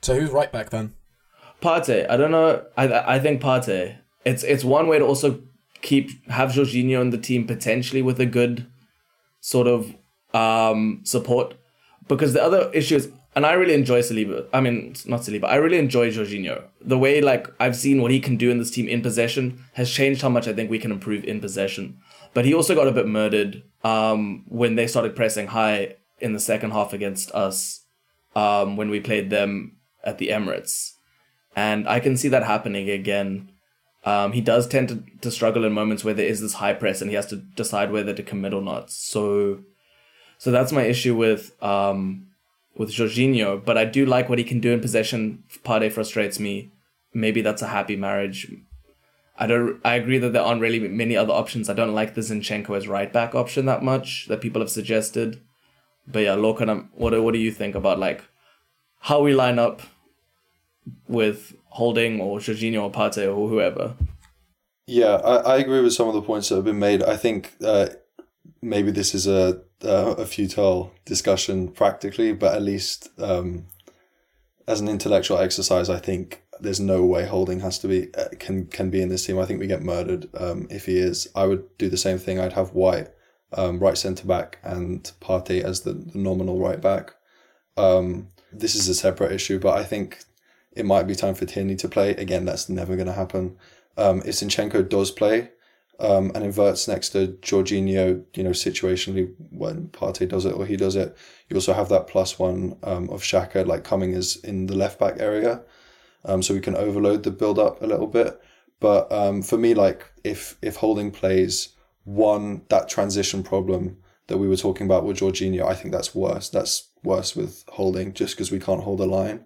so who's right back then? Partey. I don't know. I I think Partey. It's it's one way to also keep have Jorginho in the team potentially with a good sort of um, support because the other issue is and I really enjoy Saliba. I mean, not Saliba. I really enjoy Jorginho. The way like I've seen what he can do in this team in possession has changed how much I think we can improve in possession. But he also got a bit murdered um, when they started pressing high in the second half against us um, when we played them at the Emirates. And I can see that happening again. Um, he does tend to, to struggle in moments where there is this high press and he has to decide whether to commit or not. So so that's my issue with um, with Jorginho. But I do like what he can do in possession. Partey frustrates me. Maybe that's a happy marriage. I don't. I agree that there aren't really many other options. I don't like the Zinchenko as right back option that much that people have suggested. But yeah, Lorcan, what what do you think about like how we line up with Holding or Jorginho or Partey or whoever. Yeah, I, I agree with some of the points that have been made. I think uh, maybe this is a a futile discussion practically, but at least um, as an intellectual exercise, I think there's no way Holding has to be uh, can can be in this team. I think we get murdered um, if he is. I would do the same thing. I'd have White um, right centre back and Partey as the, the nominal right back. Um, this is a separate issue, but I think it might be time for Tierney to play. Again, that's never going to happen. Um, if Zinchenko does play um, and inverts next to Jorginho, you know, situationally when Partey does it or he does it, you also have that plus one um, of Xhaka like coming as in the left back area. Um, so we can overload the build up a little bit. But um, for me, like if if Holding plays one that transition problem that we were talking about with Jorginho, I think that's worse. That's worse with Holding just because we can't hold a line.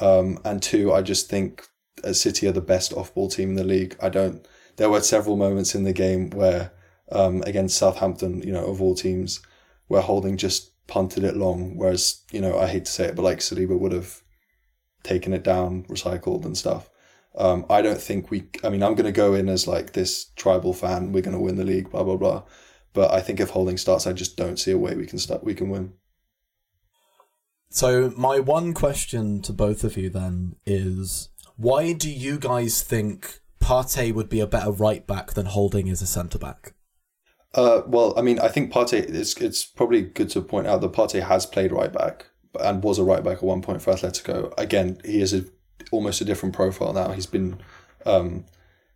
Um, and two, I just think City are the best off ball team in the league. I don't. There were several moments in the game where um, against Southampton, you know, of all teams, where Holding just punted it long. Whereas, you know, I hate to say it, but like Saliba would have taken it down, recycled and stuff. Um, I don't think we. I mean, I'm going to go in as like this tribal fan. We're going to win the league, blah blah blah. But I think if Holding starts, I just don't see a way we can start. We can win. So my one question to both of you then is why do you guys think Partey would be a better right back than Holding as a centre back? Uh, well, I mean, I think Partey. It's it's probably good to point out that Partey has played right back and was a right back at one point for Atletico. Again, he is a, almost a different profile now. He's been, um,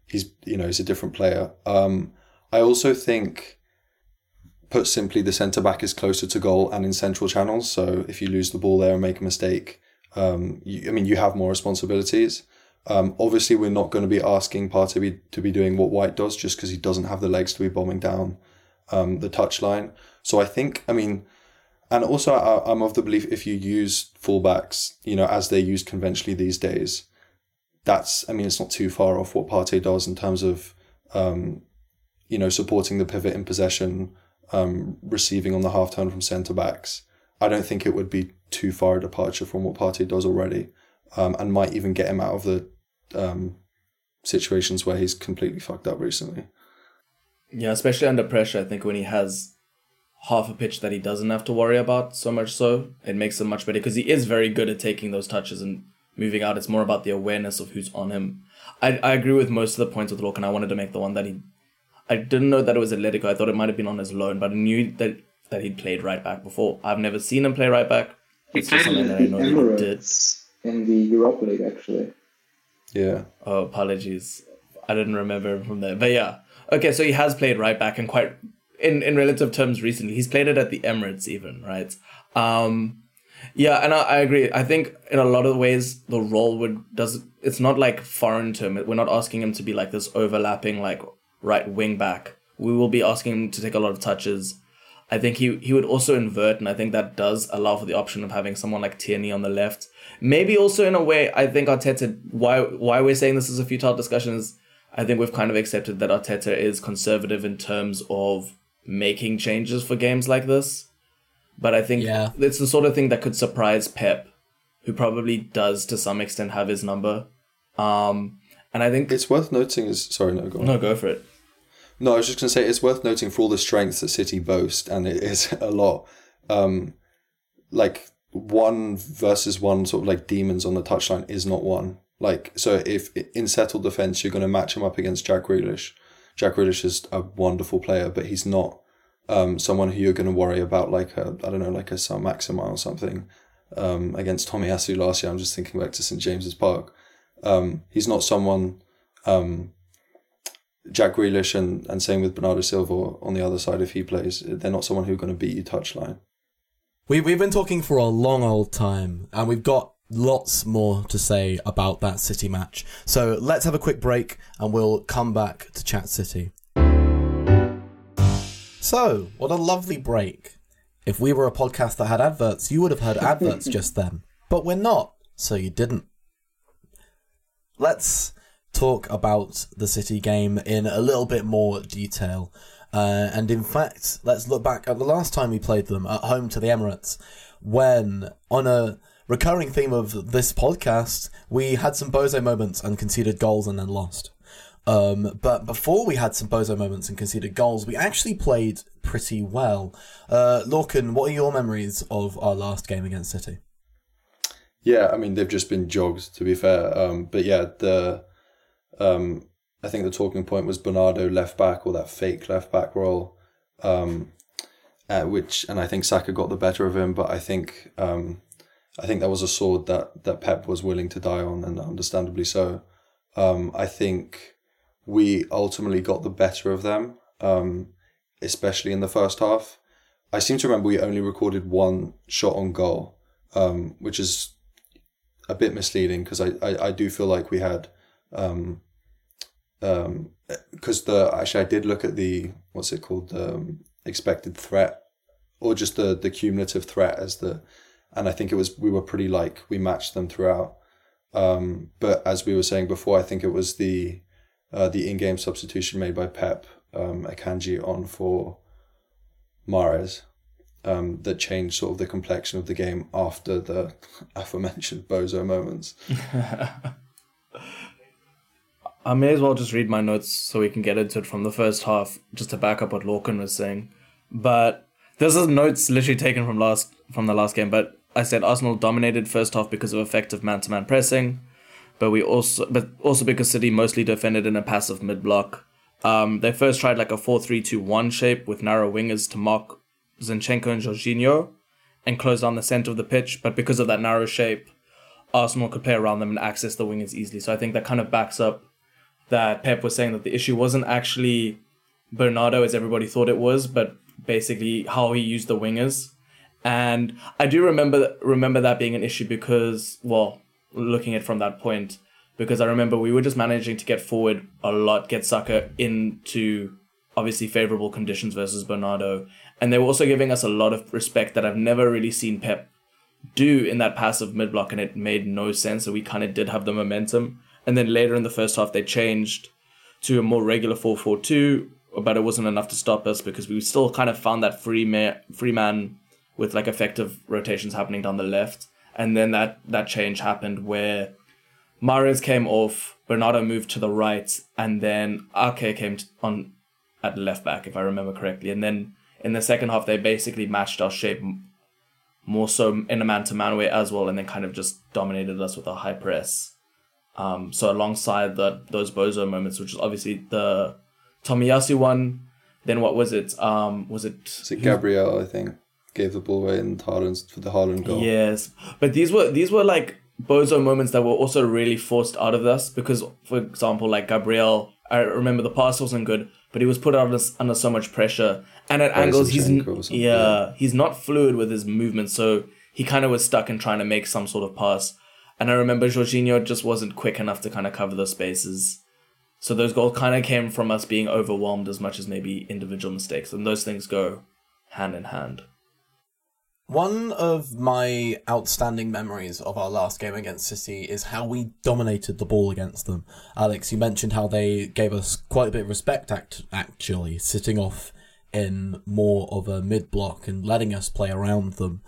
he's you know he's a different player. Um, I also think put simply, the centre back is closer to goal and in central channels. So if you lose the ball there and make a mistake, um, you, I mean, you have more responsibilities. Um, obviously, we're not going to be asking Partey to be, to be doing what White does just because he doesn't have the legs to be bombing down um, the touchline. So I think, I mean, and also I, I'm of the belief if you use fullbacks, you know, as they're used conventionally these days, that's, I mean, it's not too far off what Partey does in terms of, um, you know, supporting the pivot in possession, um, receiving on the half turn from centre backs. I don't think it would be too far a departure from what Partey does already, um, and might even get him out of the um, situations where he's completely fucked up recently. Yeah, especially under pressure. I think when he has half a pitch that he doesn't have to worry about so much so, it makes him much better because he is very good at taking those touches and moving out. It's more about the awareness of who's on him. I, I agree with most of the points with Lorcan. I wanted to make the one that he I didn't know that it was Atletico. I thought it might have been on his loan, but I knew that that he'd played right back before. I've never seen him play right back. He It's just played something in that I know the that he did. In the Europa League, actually. Yeah. Oh, apologies. I didn't remember from there. But yeah. Okay, so he has played right back and quite in, in relative terms recently. He's played it at the Emirates even, right? Um yeah, and I, I agree. I think in a lot of ways the role would does it's not like foreign to him. We're not asking him to be like this overlapping like right wing back. We will be asking him to take a lot of touches. I think he he would also invert, and I think that does allow for the option of having someone like Tierney on the left. Maybe also in a way, I think Arteta. Why why we're saying this is a futile discussion is I think we've kind of accepted that Arteta is conservative in terms of making changes for games like this. But I think Yeah. it's the sort of thing that could surprise Pep, who probably does to some extent have his number. Um, and I think It's worth noting is sorry, no, go on. no, go for it. No, I was just going to say it's worth noting for all the strengths that City boast, and it is a lot. Um, like one versus one, sort of like demons on the touchline is not one. Like so, if in settled defense you're going to match him up against Jack Grealish, Jack Grealish is a wonderful player, but he's not um, someone who you're going to worry about like a I don't know like a Saint Maximin or something um, against Tomiyasu last year. I'm just thinking back to St James's Park. Um, he's not someone. Um, Jack Grealish and, and same with Bernardo Silva on the other side if he plays. They're not someone who's going to beat you touchline. We, we've been talking for a long old time, and we've got lots more to say about that City match. So let's have a quick break, and we'll come back to Chat City. So, what a lovely break. If we were a podcast that had adverts, you would have heard adverts just then. But we're not, so you didn't. Let's talk about the City game in a little bit more detail. Uh, and in fact, let's look back at the last time we played them at home to the Emirates, when on a recurring theme of this podcast, we had some bozo moments and conceded goals and then lost. Um, but before we had some bozo moments and conceded goals, we actually played pretty well. Uh, Lorcan, what are your memories of our last game against City? Yeah, I mean they've just been jogged to be fair. Um, but yeah, the um, I think the talking point was Bernardo left back or that fake left back role, um, at which and I think Saka got the better of him. But I think um, I think that was a sword that that Pep was willing to die on, and understandably so. Um, I think we ultimately got the better of them, um, especially in the first half. I seem to remember we only recorded one shot on goal, um, which is a bit misleading because I, I, I do feel like we had um um because the actually I did look at the what's it called the um, expected threat or just the the cumulative threat as the and I think it was we were pretty like we matched them throughout um but as we were saying before I think it was the uh, the in-game substitution made by Pep um Akanji on for Mahrez um, that changed sort of the complexion of the game after the aforementioned bozo moments. I may as well just read my notes so we can get into it from the first half, just to back up what Lorcan was saying. But this is notes literally taken from last from the last game. But I said Arsenal dominated first half because of effective man-to-man pressing, but we also but also because City mostly defended in a passive mid block. Um, they first tried like a 4-3-2-1 shape with narrow wingers to mark Zinchenko and Jorginho and close down the center of the pitch. But because of that narrow shape, Arsenal could play around them and access the wingers easily. So I think that kind of backs up that Pep was saying that the issue wasn't actually Bernardo as everybody thought it was, but basically how he used the wingers. And I do remember remember that being an issue because, well, looking at from that point, because I remember we were just managing to get forward a lot, get Saka into obviously favorable conditions versus Bernardo, and they were also giving us a lot of respect that I've never really seen Pep do in that passive mid block, and it made no sense. So we kind of did have the momentum, and then later in the first half they changed to a more regular 4 4 2, but it wasn't enough to stop us because we still kind of found that free man, free man with like effective rotations happening down the left, and then that that change happened where. Mahrez came off, Bernardo moved to the right, and then Ake came on at left back, if I remember correctly. And then in the second half, they basically matched our shape more so in a man to man way as well, and then kind of just dominated us with a high press. Um, so alongside the those bozo moments, which is obviously the Tomiyasu one, then what was it? Um, was it? Was it Gabriel? I think gave the ball away in Haaland for the Haaland goal. Yes, but these were these were like bozo moments that were also really forced out of us because, for example, like Gabriel, I remember the pass wasn't good, but he was put under, under so much pressure, and at angles he's yeah, yeah he's not fluid with his movement, so he kind of was stuck in trying to make some sort of pass. And I remember Jorginho just wasn't quick enough to kind of cover those spaces. So those goals kind of came from us being overwhelmed as much as maybe individual mistakes, and those things go hand in hand. One of my outstanding memories of our last game against City is how we dominated the ball against them. Alex, you mentioned how they gave us quite a bit of respect, act- actually, sitting off in more of a mid block and letting us play around them.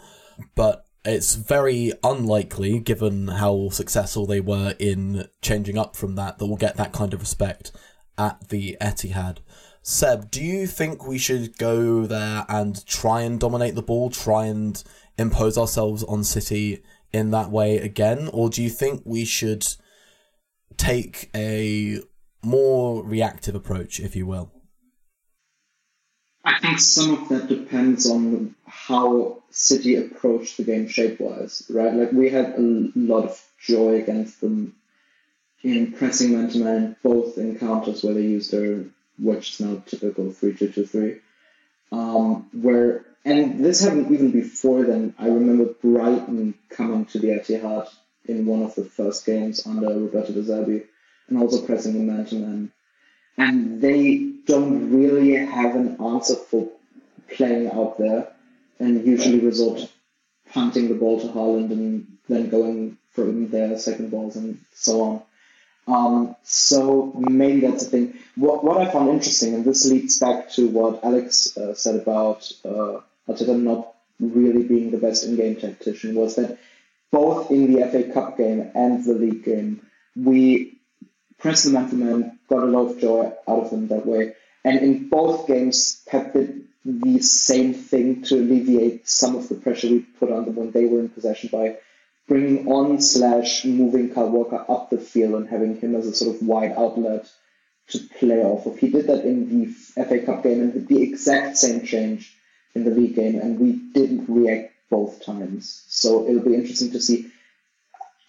But it's very unlikely, given how successful they were in changing up from that, that we'll get that kind of respect at the Etihad. Seb, do you think we should go there and try and dominate the ball, try and impose ourselves on City in that way again? Or do you think we should take a more reactive approach, if you will? I think some of that depends on how City approached the game shape wise, right? Like we had a lot of joy against them in pressing man to man, both encounters where they used their which is now typical three two two three. Um, where and this happened even before then. I remember Brighton coming to the Etihad in one of the first games under Roberto De Zerbi, and also pressing the man to man. And they don't really have an answer for playing out there, and usually resort to punting the ball to Haaland and then going for their second balls and so on. Um, so maybe that's the thing. What, what I found interesting, and this leads back to what Alex uh, said about uh, Arteta not really being the best in-game tactician, was that both in the FA Cup game and the league game, we pressed the man to man, got a lot of joy out of them that way. And in both games, Pep did the same thing to alleviate some of the pressure we put on them when they were in possession by bringing on slash moving Kyle Walker up the field and having him as a sort of wide outlet to play off of. He did that in the FA Cup game and did the exact same change in the league game, and we didn't react both times. So it'll be interesting to see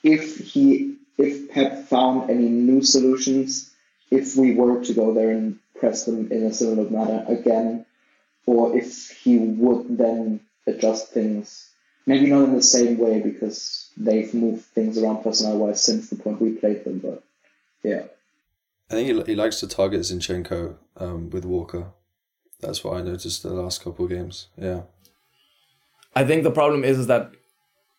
if he if Pep found any new solutions, if we were to go there and press them in a similar manner again, or if he would then adjust things. Maybe not in the same way because they've moved things around personnel wise since the point we played them, but yeah. I think he, he likes to target Zinchenko um, with Walker. That's what I noticed the last couple of games. Yeah. I think the problem is, is that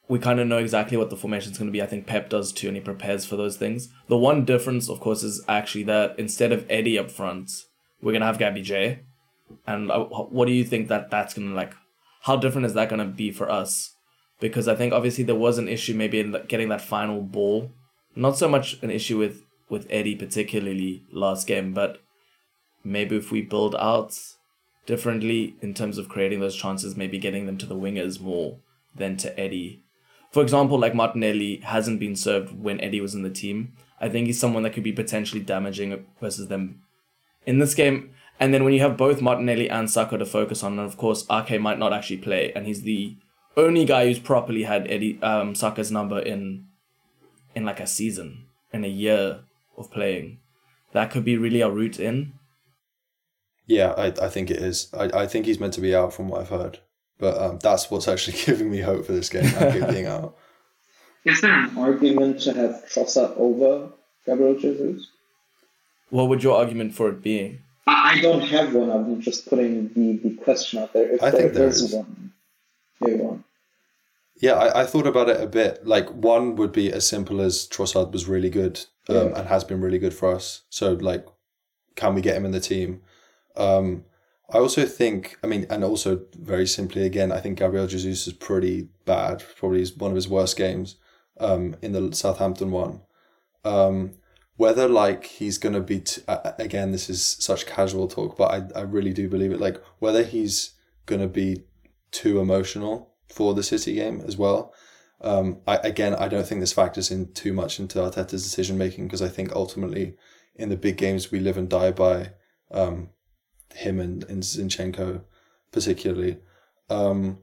we kind of know exactly what the formation is going to be. I think Pep does too, and he prepares for those things. The one difference, of course, is actually that instead of Eddie up front, we're going to have Gabby J. And uh, what do you think that that's going to like? How different is that going to be for us? Because I think obviously there was an issue maybe in getting that final ball. Not so much an issue with with Eddie particularly last game, but maybe if we build out differently in terms of creating those chances, maybe getting them to the wingers more than to Eddie. For example, like Martinelli hasn't been served when Eddie was in the team. I think he's someone that could be potentially damaging versus them in this game. And then when you have both Martinelli and Saka to focus on, and of course Ake might not actually play, and he's the only guy who's properly had Eddie um, Saka's number in in like a season, in a year of playing. That could be really a route in. Yeah, I, I think it is. I, I think he's meant to be out from what I've heard. But um, that's what's actually giving me hope for this game, being out. Is there an argument to have Trossard over Gabriel Jesus? What would your argument for it be? I, I don't have one. I'm just putting the, the question out there. If I there, think there there's is. one, there one. Yeah, I, I thought about it a bit. Like one would be as simple as Trossard was really good um, Yeah. and has been really good for us. So like, can we get him in the team? Um, I also think, I mean, and also very simply again, I think Gabriel Jesus is pretty bad. Probably one of his worst games um, in the Southampton one. Um, whether like he's gonna be t- again, this is such casual talk, but I I really do believe it. Like whether he's gonna be too emotional for the City game as well. Um, I again, I don't think this factors in too much into Arteta's decision making because I think ultimately in the big games we live and die by um, him and, and Zinchenko particularly. Um,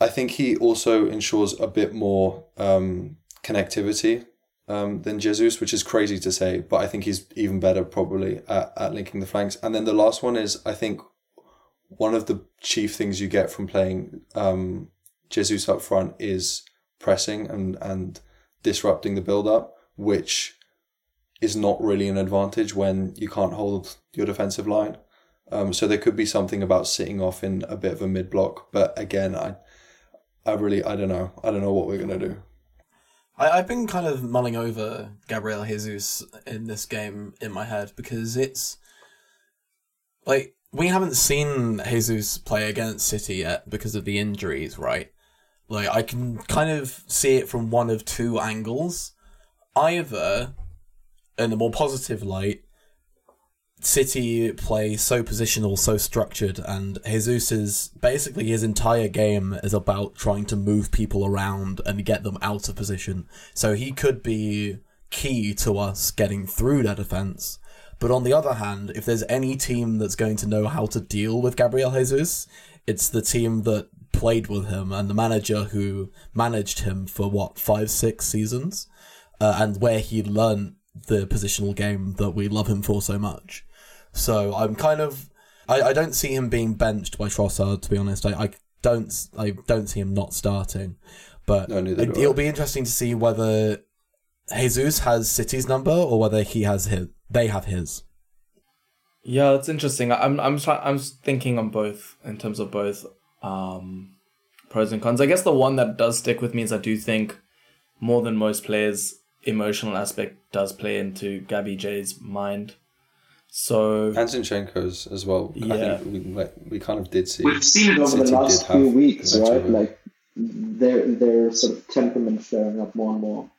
I think he also ensures a bit more um, connectivity um, than Jesus, which is crazy to say, but I think he's even better probably at, at linking the flanks. And then the last one is I think one of the chief things you get from playing um, Jesus up front is pressing and, and disrupting the build up, which is not really an advantage when you can't hold your defensive line. Um, so there could be something about sitting off in a bit of a mid block, but again, I, I really, I don't know, I don't know what we're gonna do. I, I've been kind of mulling over Gabriel Jesus in this game in my head because it's like we haven't seen Jesus play against City yet because of the injuries, right? Like I can kind of see it from one of two angles. Either in a more positive light, City play so positional, so structured, and Jesus is basically his entire game is about trying to move people around and get them out of position. So he could be key to us getting through their defense. But on the other hand, if there's any team that's going to know how to deal with Gabriel Jesus, it's the team that played with him and the manager who managed him for what five, six seasons, uh, and where he learned the positional game that we love him for so much. So I'm kind of, I, I don't see him being benched by Trossard. To be honest, I, I don't, I don't see him not starting. But No, it, it'll be interesting to see whether Jesus has City's number or whether he has his. They have his. Yeah, that's interesting. I- I'm I'm try- I'm thinking on both in terms of both um, pros and cons. I guess the one that does stick with me is I do think more than most players, emotional aspect does play into Gabby J's mind. So And Zinchenko's as well. Yeah. I think we, we kind of did see. We've seen it over City the last few weeks, right? hoop. Like their their sort of temperament flaring up more and more.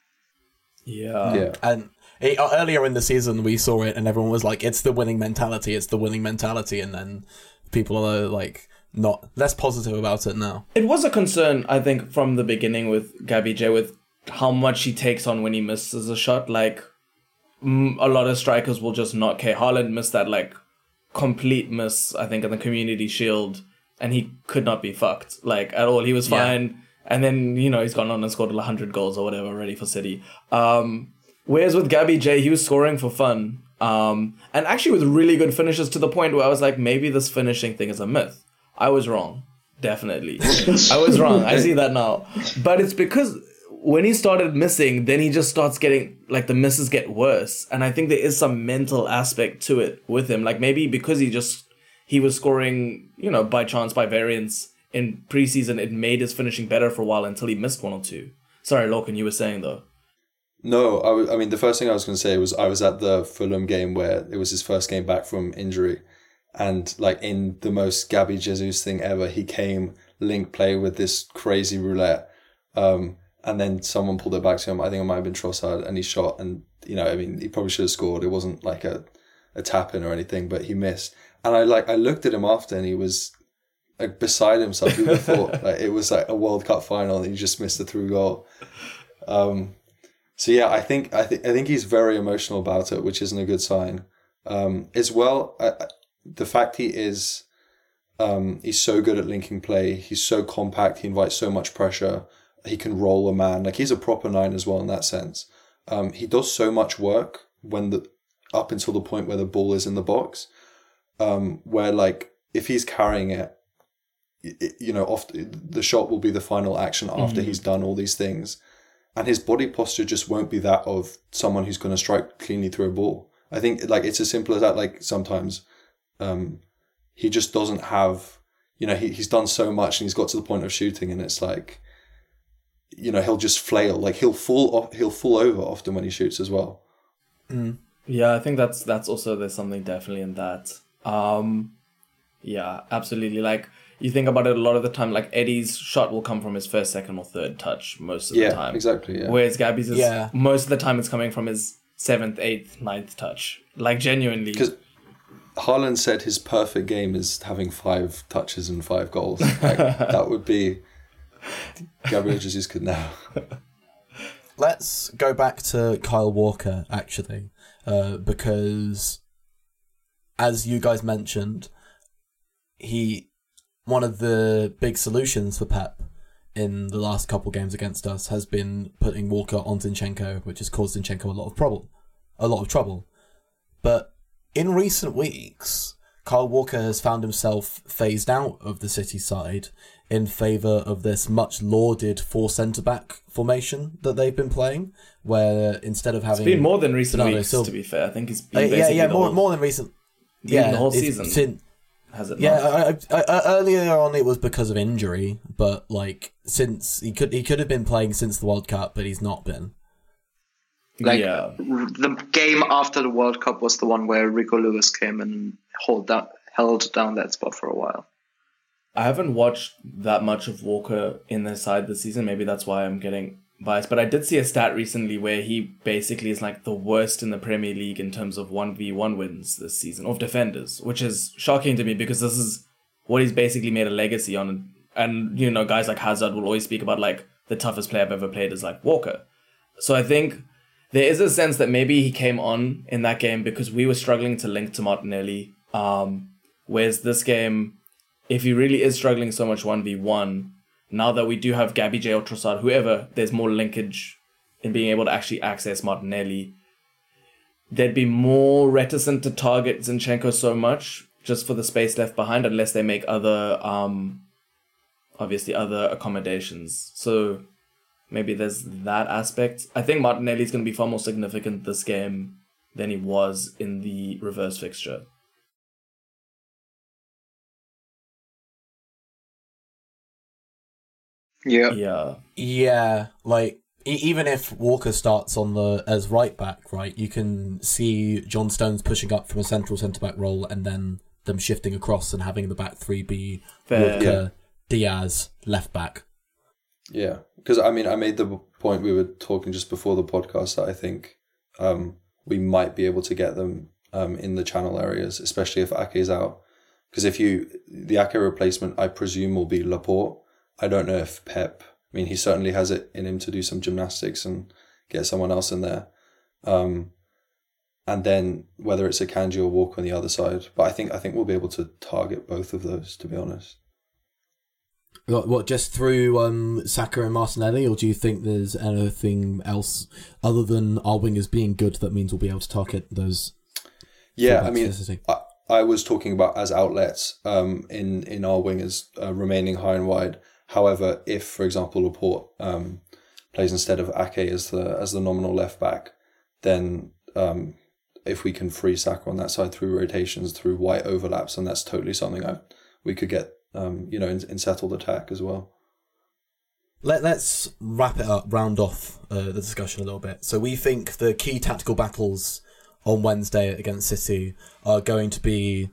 Yeah. yeah. And it, uh, earlier in the season, we saw it, and everyone was like, "It's the winning mentality. It's the winning mentality." And then people are like, not less positive about it now. It was a concern, I think, from the beginning with Gabby J, with how much he takes on when he misses a shot. Like, a lot of strikers will just not care. Haaland missed that, like, complete miss, I think, in the Community Shield, and he could not be fucked, like, at all. He was Yeah. fine. And then, you know, he's gone on and scored 100 goals or whatever already for City. Um, whereas with Gabby J, he was scoring for fun. Um, and actually with really good finishes to the point where I was like, maybe this finishing thing is a myth. I was wrong. Definitely. I was wrong. I see that now. But it's because when he started missing, then he just starts getting like the misses get worse. And I think there is some mental aspect to it with him. Like maybe because he just he was scoring, you know, by chance, by variance in preseason, it made his finishing better for a while until he missed one or two. Sorry, Lorcan, you were saying though. No, I, w- I mean the first thing I was going to say was I was at the Fulham game where it was his first game back from injury, and like in the most Gabby Jesus thing ever, he came link play with this crazy roulette, um, and then someone pulled it back to him. I think it might have been Trossard, and he shot, and you know, I mean, he probably should have scored. It wasn't like a a tap in or anything, but he missed. And I like I looked at him after, and he was like beside himself. Have thought like it was like a World Cup final, and he just missed a through goal. Um, so yeah, I think I think I think he's very emotional about it, which isn't a good sign. Um, as well, I- the fact he is, um, he's so good at linking play. He's so compact. He invites so much pressure. He can roll a man. Like he's a proper nine as well in that sense. Um, he does so much work when the up until the point where the ball is in the box, um, where like if he's carrying it, y- you know, off the shot will be the final action after he's done all these things and his body posture just won't be that of someone who's going to strike cleanly through a ball. I think like it's as simple as that. Like sometimes, um, he just doesn't have, you know, he, he's done so much and he's got to the point of shooting and it's like, you know, he'll just flail. Like he'll fall off, he'll fall over often when he shoots as well. Yeah, I think that's that's also there's something definitely in that. Um yeah, absolutely. Like you think about it a lot of the time, like Eddie's shot will come from his first, second, or third touch most of Yeah, the time. exactly. Yeah. Whereas Gabby's is Yeah. most of the time it's coming from his seventh, eighth, ninth touch. Like genuinely. Because Haaland said his perfect game is having five touches and five goals. Like, that would be Gabriel Jesus could now. Let's go back to Kyle Walker actually, uh, because as you guys mentioned, he one of the big solutions for Pep in the last couple games against us has been putting Walker on Zinchenko, which has caused Zinchenko a lot of problem, a lot of trouble. But in recent weeks, Kyle Walker has found himself phased out of the City side in favour of this much lauded four centre back formation that they've been playing, where instead of having it's been more than recent Bernardo weeks, Silva- to be fair. I think he's Uh, been yeah, yeah, more whole- more than recent. Yeah, the whole season. sin- has it yeah. I, I, I, earlier on it was because of injury, but like since he could he could have been playing since the World Cup, but he's not been. Like yeah. the game after the World Cup was the one where Rico Lewis came and hold down, held down that spot for a while. I haven't watched that much of Walker in their side this season. Maybe that's why I'm getting biased. But I did see a stat recently where he basically is like the worst in the Premier League in terms of 1v1 wins this season of defenders, which is shocking to me because this is what he's basically made a legacy on. And, you know, guys like Hazard will always speak about like the toughest player I've ever played is like Walker. So I think there is a sense that maybe he came on in that game because we were struggling to link to Martinelli. Um, whereas this game, if he really is struggling so much 1v1, now that we do have Gabby J or Trossard, whoever, there's more linkage in being able to actually access Martinelli. They'd be more reticent to target Zinchenko so much just for the space left behind unless they make other, um, obviously, other accommodations. So maybe there's that aspect. I think Martinelli's going to be far more significant this game than he was in the reverse fixture. Yeah. Yeah. Yeah, like e- even if Walker starts on the as right back, right, you can see John Stones pushing up from a central centre back role, and then them shifting across and having the back three be Fair. Walker, Dias, left back. Yeah, because I mean, I made the point we were talking just before the podcast that I think um, we might be able to get them um, in the channel areas, especially if Ake's out. Because if you the Ake replacement, I presume will be Laporte. I don't know if Pep. I mean, he certainly has it in him to do some gymnastics and get someone else in there. Um, and then whether it's Akanji or Walk on the other side. But I think I think we'll be able to target both of those. To be honest. What, what just through um, Saka and Martinelli, or do you think there's anything else other than our wingers being good that means we'll be able to target those? Yeah, I mean. I, I was talking about as outlets um, in in our wingers uh, remaining high and wide. However, if for example Laporte um, plays instead of Ake as the as the nominal left back, then um, if we can free Saka on that side through rotations, through white overlaps, and that's totally something I we could get um, you know in, in settled attack as well. Let, let's wrap it up, round off uh, the discussion a little bit. So we think the key tactical battles on Wednesday against City are going to be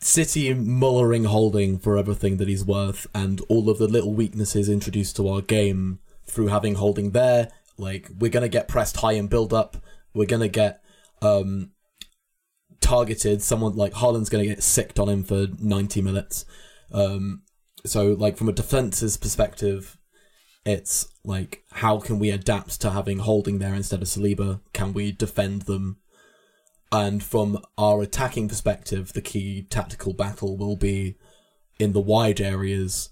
City mullering Holding for everything that he's worth and all of the little weaknesses introduced to our game through having Holding there. Like, we're going to get pressed high and build up. We're going to get um, targeted. Someone like Haaland's going to get sicked on him for 90 minutes. Um, so, like, from a defense's perspective, it's like, how can we adapt to having Holding there instead of Saliba? Can we defend them? And from our attacking perspective, the key tactical battle will be in the wide areas.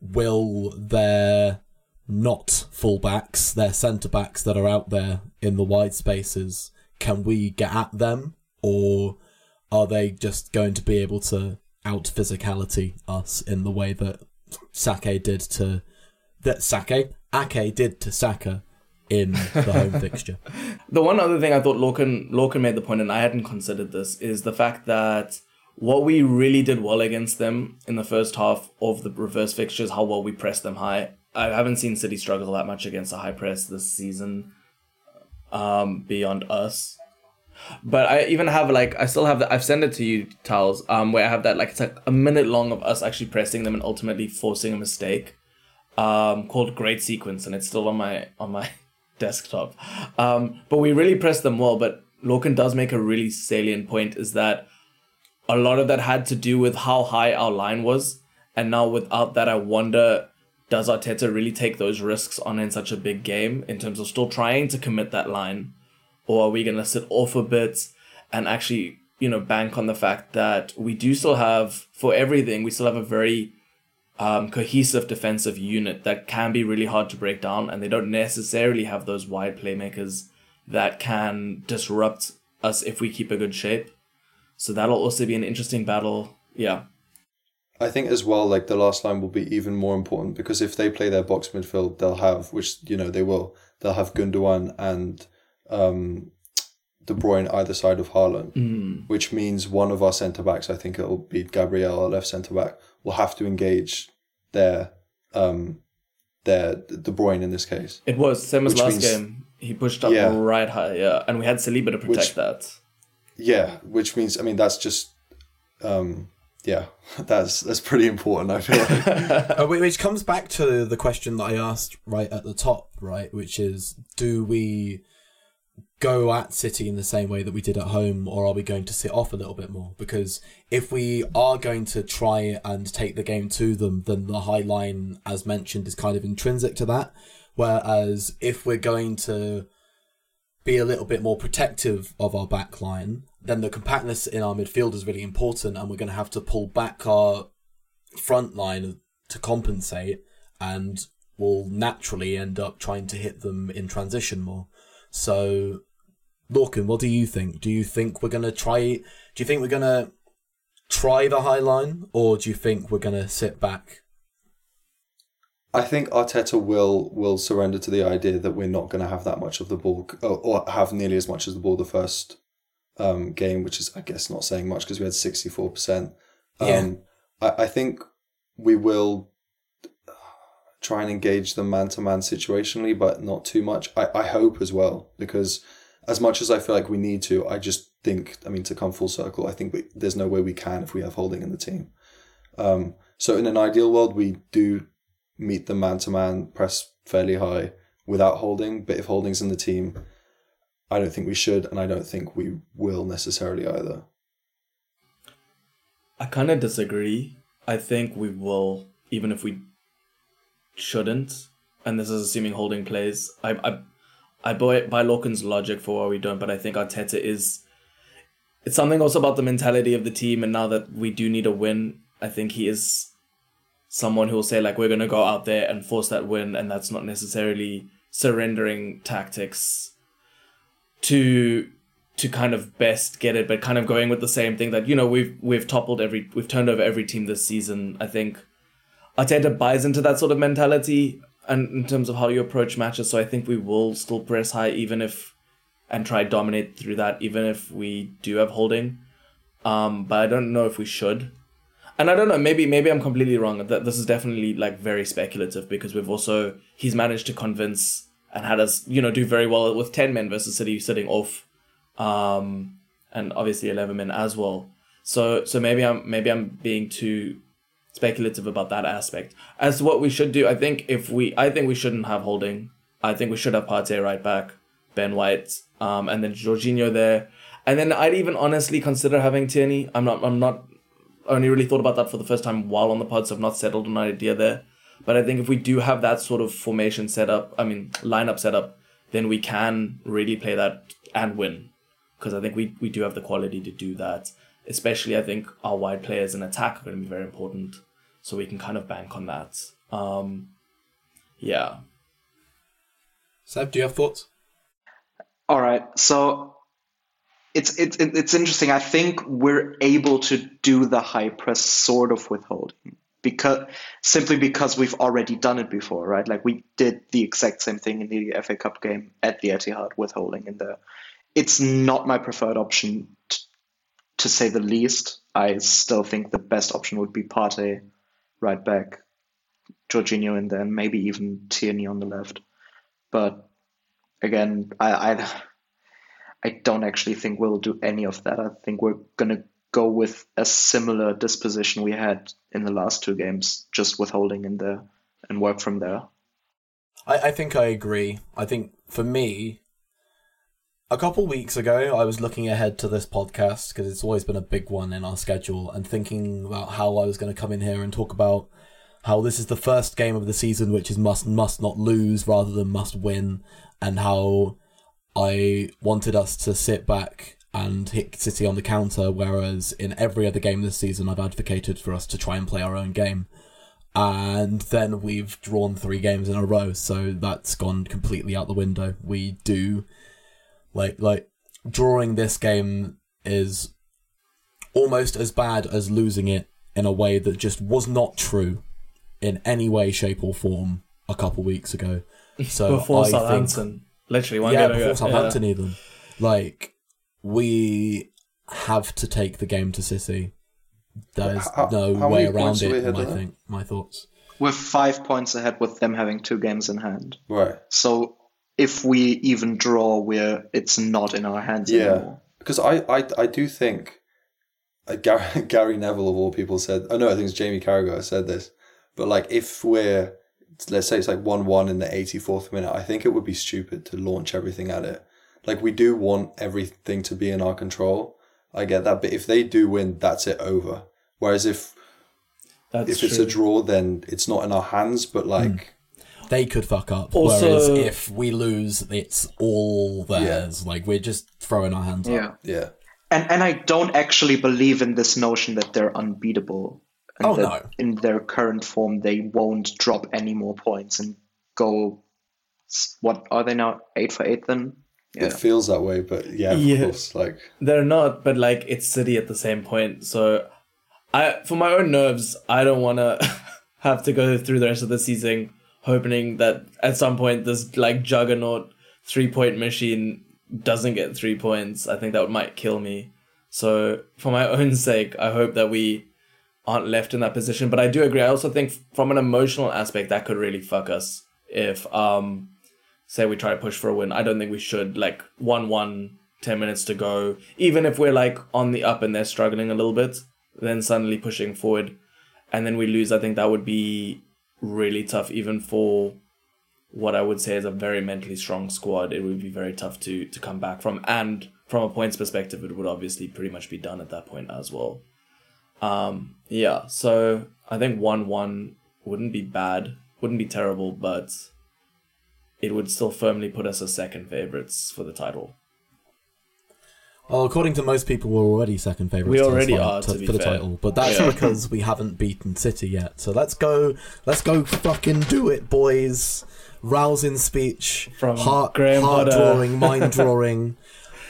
Will their not fullbacks, their centre backs that are out there in the wide spaces, can we get at them? Or are they just going to be able to out physicality us in the way that Sake did to that Sake Ake did to Saka in the home fixture? The one other thing I thought Lorcan Lorcan made the point, and I hadn't considered this, is the fact that what we really did well against them in the first half of the reverse fixtures, how well we pressed them high. I haven't seen City struggle that much against a high press this season, um, beyond us. But I even have like I still have that I've sent it to you, Towells, um, where I have that like it's like a minute long of us actually pressing them and ultimately forcing a mistake. Um, called Great Sequence, and it's still on my on my desktop. Um, but we really pressed them well. But Lorcan does make a really salient point: is that a lot of that had to do with how high our line was, and now without that, I wonder does Arteta really take those risks on in such a big game in terms of still trying to commit that line, or are we gonna sit off a bit and actually you know bank on the fact that we do still have for everything we still have a very um, cohesive defensive unit that can be really hard to break down, and they don't necessarily have those wide playmakers that can disrupt us if we keep a good shape. So that'll also be an interesting battle. Yeah. I think as well, like the last line will be even more important because if they play their box midfield, they'll have, which you know they will, they'll have Gundogan and um, De Bruyne either side of Haaland, which means one of our centre backs, I think it'll be Gabriel, our left centre back, will have to engage their um, their De Bruyne in this case. It was same as last means- game. He pushed up Yeah. right high, yeah, and we had Saliba to protect Which- that. Yeah, which means I mean that's just um, yeah, that's that's pretty important. I feel like. Uh, which comes back to the question that I asked right at the top, right? Which is, do we go at City in the same way that we did at home, or are we going to sit off a little bit more? Because if we are going to try and take the game to them, then the high line, as mentioned, is kind of intrinsic to that. Whereas if we're going to be a little bit more protective of our back line, then the compactness in our midfield is really important, and we're going to have to pull back our front line to compensate, and we'll naturally end up trying to hit them in transition more. So, Lorcan, what do you think? Do you think we're going to try? Do you think we're to try the high line, or do you think we're going to sit back? I think Arteta will will surrender to the idea that we're not going to have that much of the ball, or, or have nearly as much as the ball the first um, game, which is I guess not saying much because we had sixty four percent. Yeah. Um, I, I think we will try and engage them man to man situationally, but not too much. I, I hope as well because as much as I feel like we need to, I just think I mean to come full circle, I think we, there's no way we can if we have Holding in the team. Um, so in an ideal world, we do meet the man to man press fairly high without Holding. But if Holding's in the team, I don't think we should, and I don't think we will necessarily either. I kind of disagree. I think we will, even if we shouldn't. And this is assuming holding plays. I I, I buy buy Lorcan's logic for why we don't, but I think Arteta is. It's something also about the mentality of the team, and now that we do need a win, I think he is someone who will say like we're gonna go out there and force that win, and that's not necessarily surrendering tactics to to kind of best get it, but kind of going with the same thing that you know we've we've toppled every we've turned over every team this season. I think Arteta buys into that sort of mentality and in terms of how you approach matches. So I think we will still press high even if and try dominate through that, even if we do have Holding. Um, but I don't know if we should. And I don't know, maybe maybe I'm completely wrong. That this is definitely like very speculative because we've also he's managed to convince and had us, you know, do very well with ten men versus City sitting off. Um and obviously eleven men as well. So so maybe I'm maybe I'm being too speculative about that aspect. As to what we should do, I think if we, I think we shouldn't have Holding. I think we should have Partey right back, Ben White, um, and then Jorginho there, and then I'd even honestly consider having Tierney. I'm not, I'm not. Only really thought about that for the first time while on the pod, so I've not settled on an idea there. But I think if we do have that sort of formation set up, I mean lineup set up, then we can really play that and win, because I think we we do have the quality to do that especially I think our wide players in attack are going to be very important. So we can kind of bank on that. Um, yeah. Seb, do you have thoughts? All right. So it's it's it's interesting. I think we're able to do the high press sort of with Holding because simply because we've already done it before, right? Like we did the exact same thing in the FA Cup game at the Etihad with Holding in there. It's not my preferred option to say the least. I still think the best option would be Partey right back, Jorginho, in there, and maybe even Tierney on the left. But again, I, I I don't actually think we'll do any of that. I think we're gonna go with a similar disposition we had in the last two games, just with Holding in there and work from there. I, I think I agree. I think for me, a couple weeks ago, I was looking ahead to this podcast because it's always been a big one in our schedule and thinking about how I was going to come in here and talk about how this is the first game of the season which is must must not lose rather than must win and how I wanted us to sit back and hit City on the counter whereas in every other game this season I've advocated for us to try and play our own game. And then we've drawn three games in a row so that's gone completely out the window. We do like like drawing this game is almost as bad as losing it in a way that just was not true in any way, shape, or form a couple weeks ago. So before I Southampton, think, literally one yeah, game before ago. Southampton even. Like we have to take the game to City. There's How- no how way around points are we it. ahead I think my thoughts. We're five points ahead with them having two games in hand. Right. So if we even draw, we're it's not in our hands Yeah. anymore. Because I, I, I do think uh, Gary, Gary Neville of all people said. Oh no, I think it's Jamie Carragher said this. But like, if we're let's say it's like one one in the eighty fourth minute, I think it would be stupid to launch everything at it. Like we do want everything to be in our control. I get that, but if they do win, that's it over. Whereas if That's if it's a draw, then it's not in our hands. But like, They could fuck up. Also- whereas if we lose, it's all theirs. Like we're just throwing our hands up. Yeah. yeah, And and I don't actually believe in this notion that they're unbeatable. And Oh, that no. In their current form, they won't drop any more points and go. What are they now? Eight for eight then? Yeah. it feels that way. But yeah, of Yeah. course, like They're not, but like it's City at the same point. So, I for my own nerves, I don't want to have to go through the rest of the season hoping that at some point this like juggernaut three point machine doesn't get three points. I think that might kill me. So, for my own sake, I hope that we aren't left in that position. But I do agree. I also think from an emotional aspect, that could really fuck us if um say we try to push for a win. I don't think we should like one one 10 minutes to go. Even if we're like on the up and they're struggling a little bit, then suddenly pushing forward and then we lose, I think that would be really tough, even for what I would say is a very mentally strong squad. It would be very tough to to come back from, and from a points perspective, it would obviously pretty much be done at that point as well. Um, yeah, so I think one one wouldn't be bad, wouldn't be terrible, but it would still firmly put us as second favorites for the title. Well, according to most people, we're already second favourites. We already are, to- to be for the fair. title, but that's Yeah. because we haven't beaten City yet. So let's go, let's go, fucking do it, boys! Rousing speech, From heart, Graham heart Potter. drawing, mind drawing.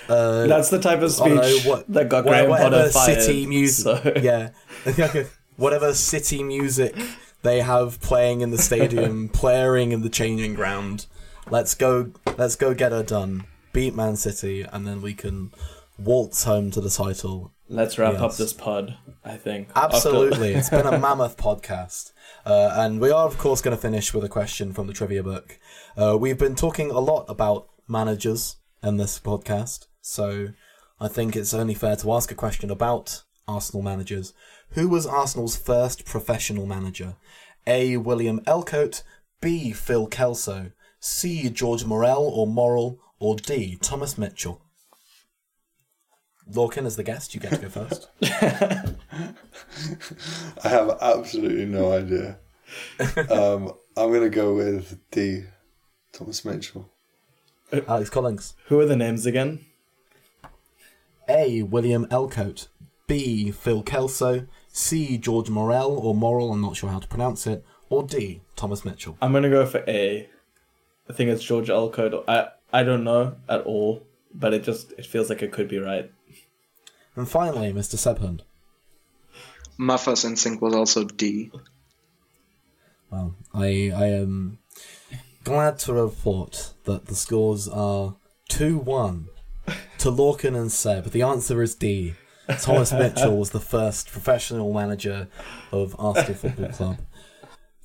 Uh, That's the type of I know, speech what- that got Graham whatever Potter fired. city music. so- Yeah, whatever city music they have playing in the stadium, playing in the changing ground. Let's go. Let's go get her done. Beat Man City, and then we can waltz home to the title. Let's wrap up this pod. I think Absolutely, it's been a mammoth podcast, uh, and we are of course going to finish with a question from the trivia book. Uh, we've been talking a lot about managers in this podcast, so I think it's only fair to ask a question about Arsenal managers. Who was Arsenal's first professional manager? A. William Elcoat, B. Phil Kelso, C. George Morel or Morrill, or D. Thomas Mitchell. Lorcan, as the guest, you get to go first. I have absolutely no idea. um, I'm gonna go with D. Thomas Mitchell. Alex Collings. Who are the names again? A. William Elcoat. B. Phil Kelso. C. George Morel or Morrill, I'm not sure how to pronounce it. Or D. Thomas Mitchell. I'm gonna go for A. I think it's George Alcott. I I don't know at all, but it just it feels like it could be right. And finally, Mr. Sebhund. First instinct was also D. Well, I I am glad to report that the scores are 2 1 to Lorcan and Seb. The answer is D. Thomas Mitchell was the first professional manager of Arsenal Football Club.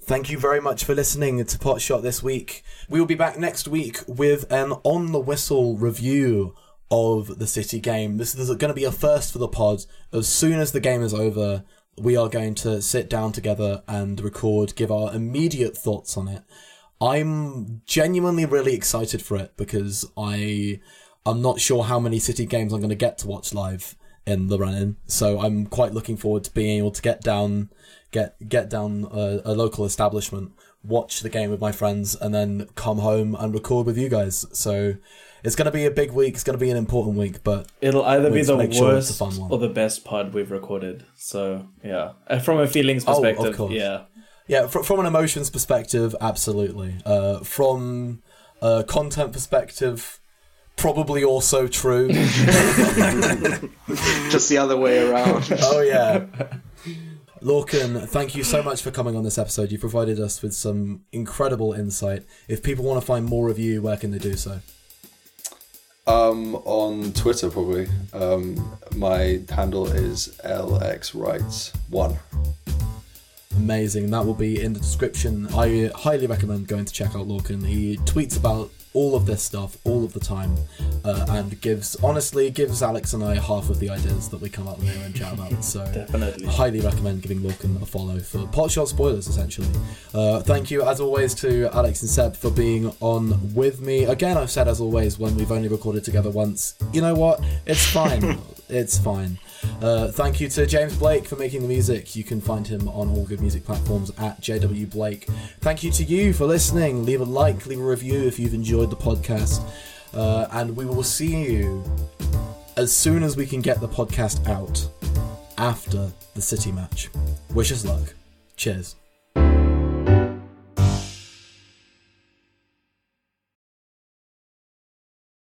Thank you very much for listening to Potshot this week. We will be back next week with an on the whistle review of the City game. This is going to be a first for the pod. As soon as the game is over, we are going to sit down together and record, give our immediate thoughts on it. I'm genuinely really excited for it because I I'm not sure how many City games I'm going to get to watch live in the run-in. So I'm quite looking forward to being able to get down, get get down a, a local establishment, watch the game with my friends, and then come home and record with you guys. So it's going to be a big week. It's going to be an important week, but It'll either be the make sure it's a worst fun one. or the best pod we've recorded. So yeah, Uh, from a feelings Oh, of perspective, course. yeah. Yeah, fr- from an emotions perspective, absolutely. Uh, from a content perspective, probably also true. Just the other way around. oh yeah. Lorcan, thank you so much for coming on this episode. You provided us with some incredible insight. If people want to find more of you, where can they do so? Um, on Twitter probably. Um, my handle is LxWrites1. Amazing. That will be in the description. I highly recommend going to check out Lorcan. He tweets about all of this stuff all of the time uh, and gives, honestly, gives Alex and I half of the ideas that we come up with here and chat about. So Definitely. highly recommend giving Lorcan a follow for Potshot spoilers, essentially. Uh, thank you, as always, to Alex and Seb for being on with me. Again, I've said, as always, when we've only recorded together once, you know what? It's fine. it's fine. Uh, thank you to James Blake for making the music. You can find him on all good music platforms at JW Blake. Thank you to you for listening. Leave a like, leave a review if you've enjoyed the podcast. Uh, and we will see you as soon as we can get the podcast out after the City match. Wish us luck. Cheers.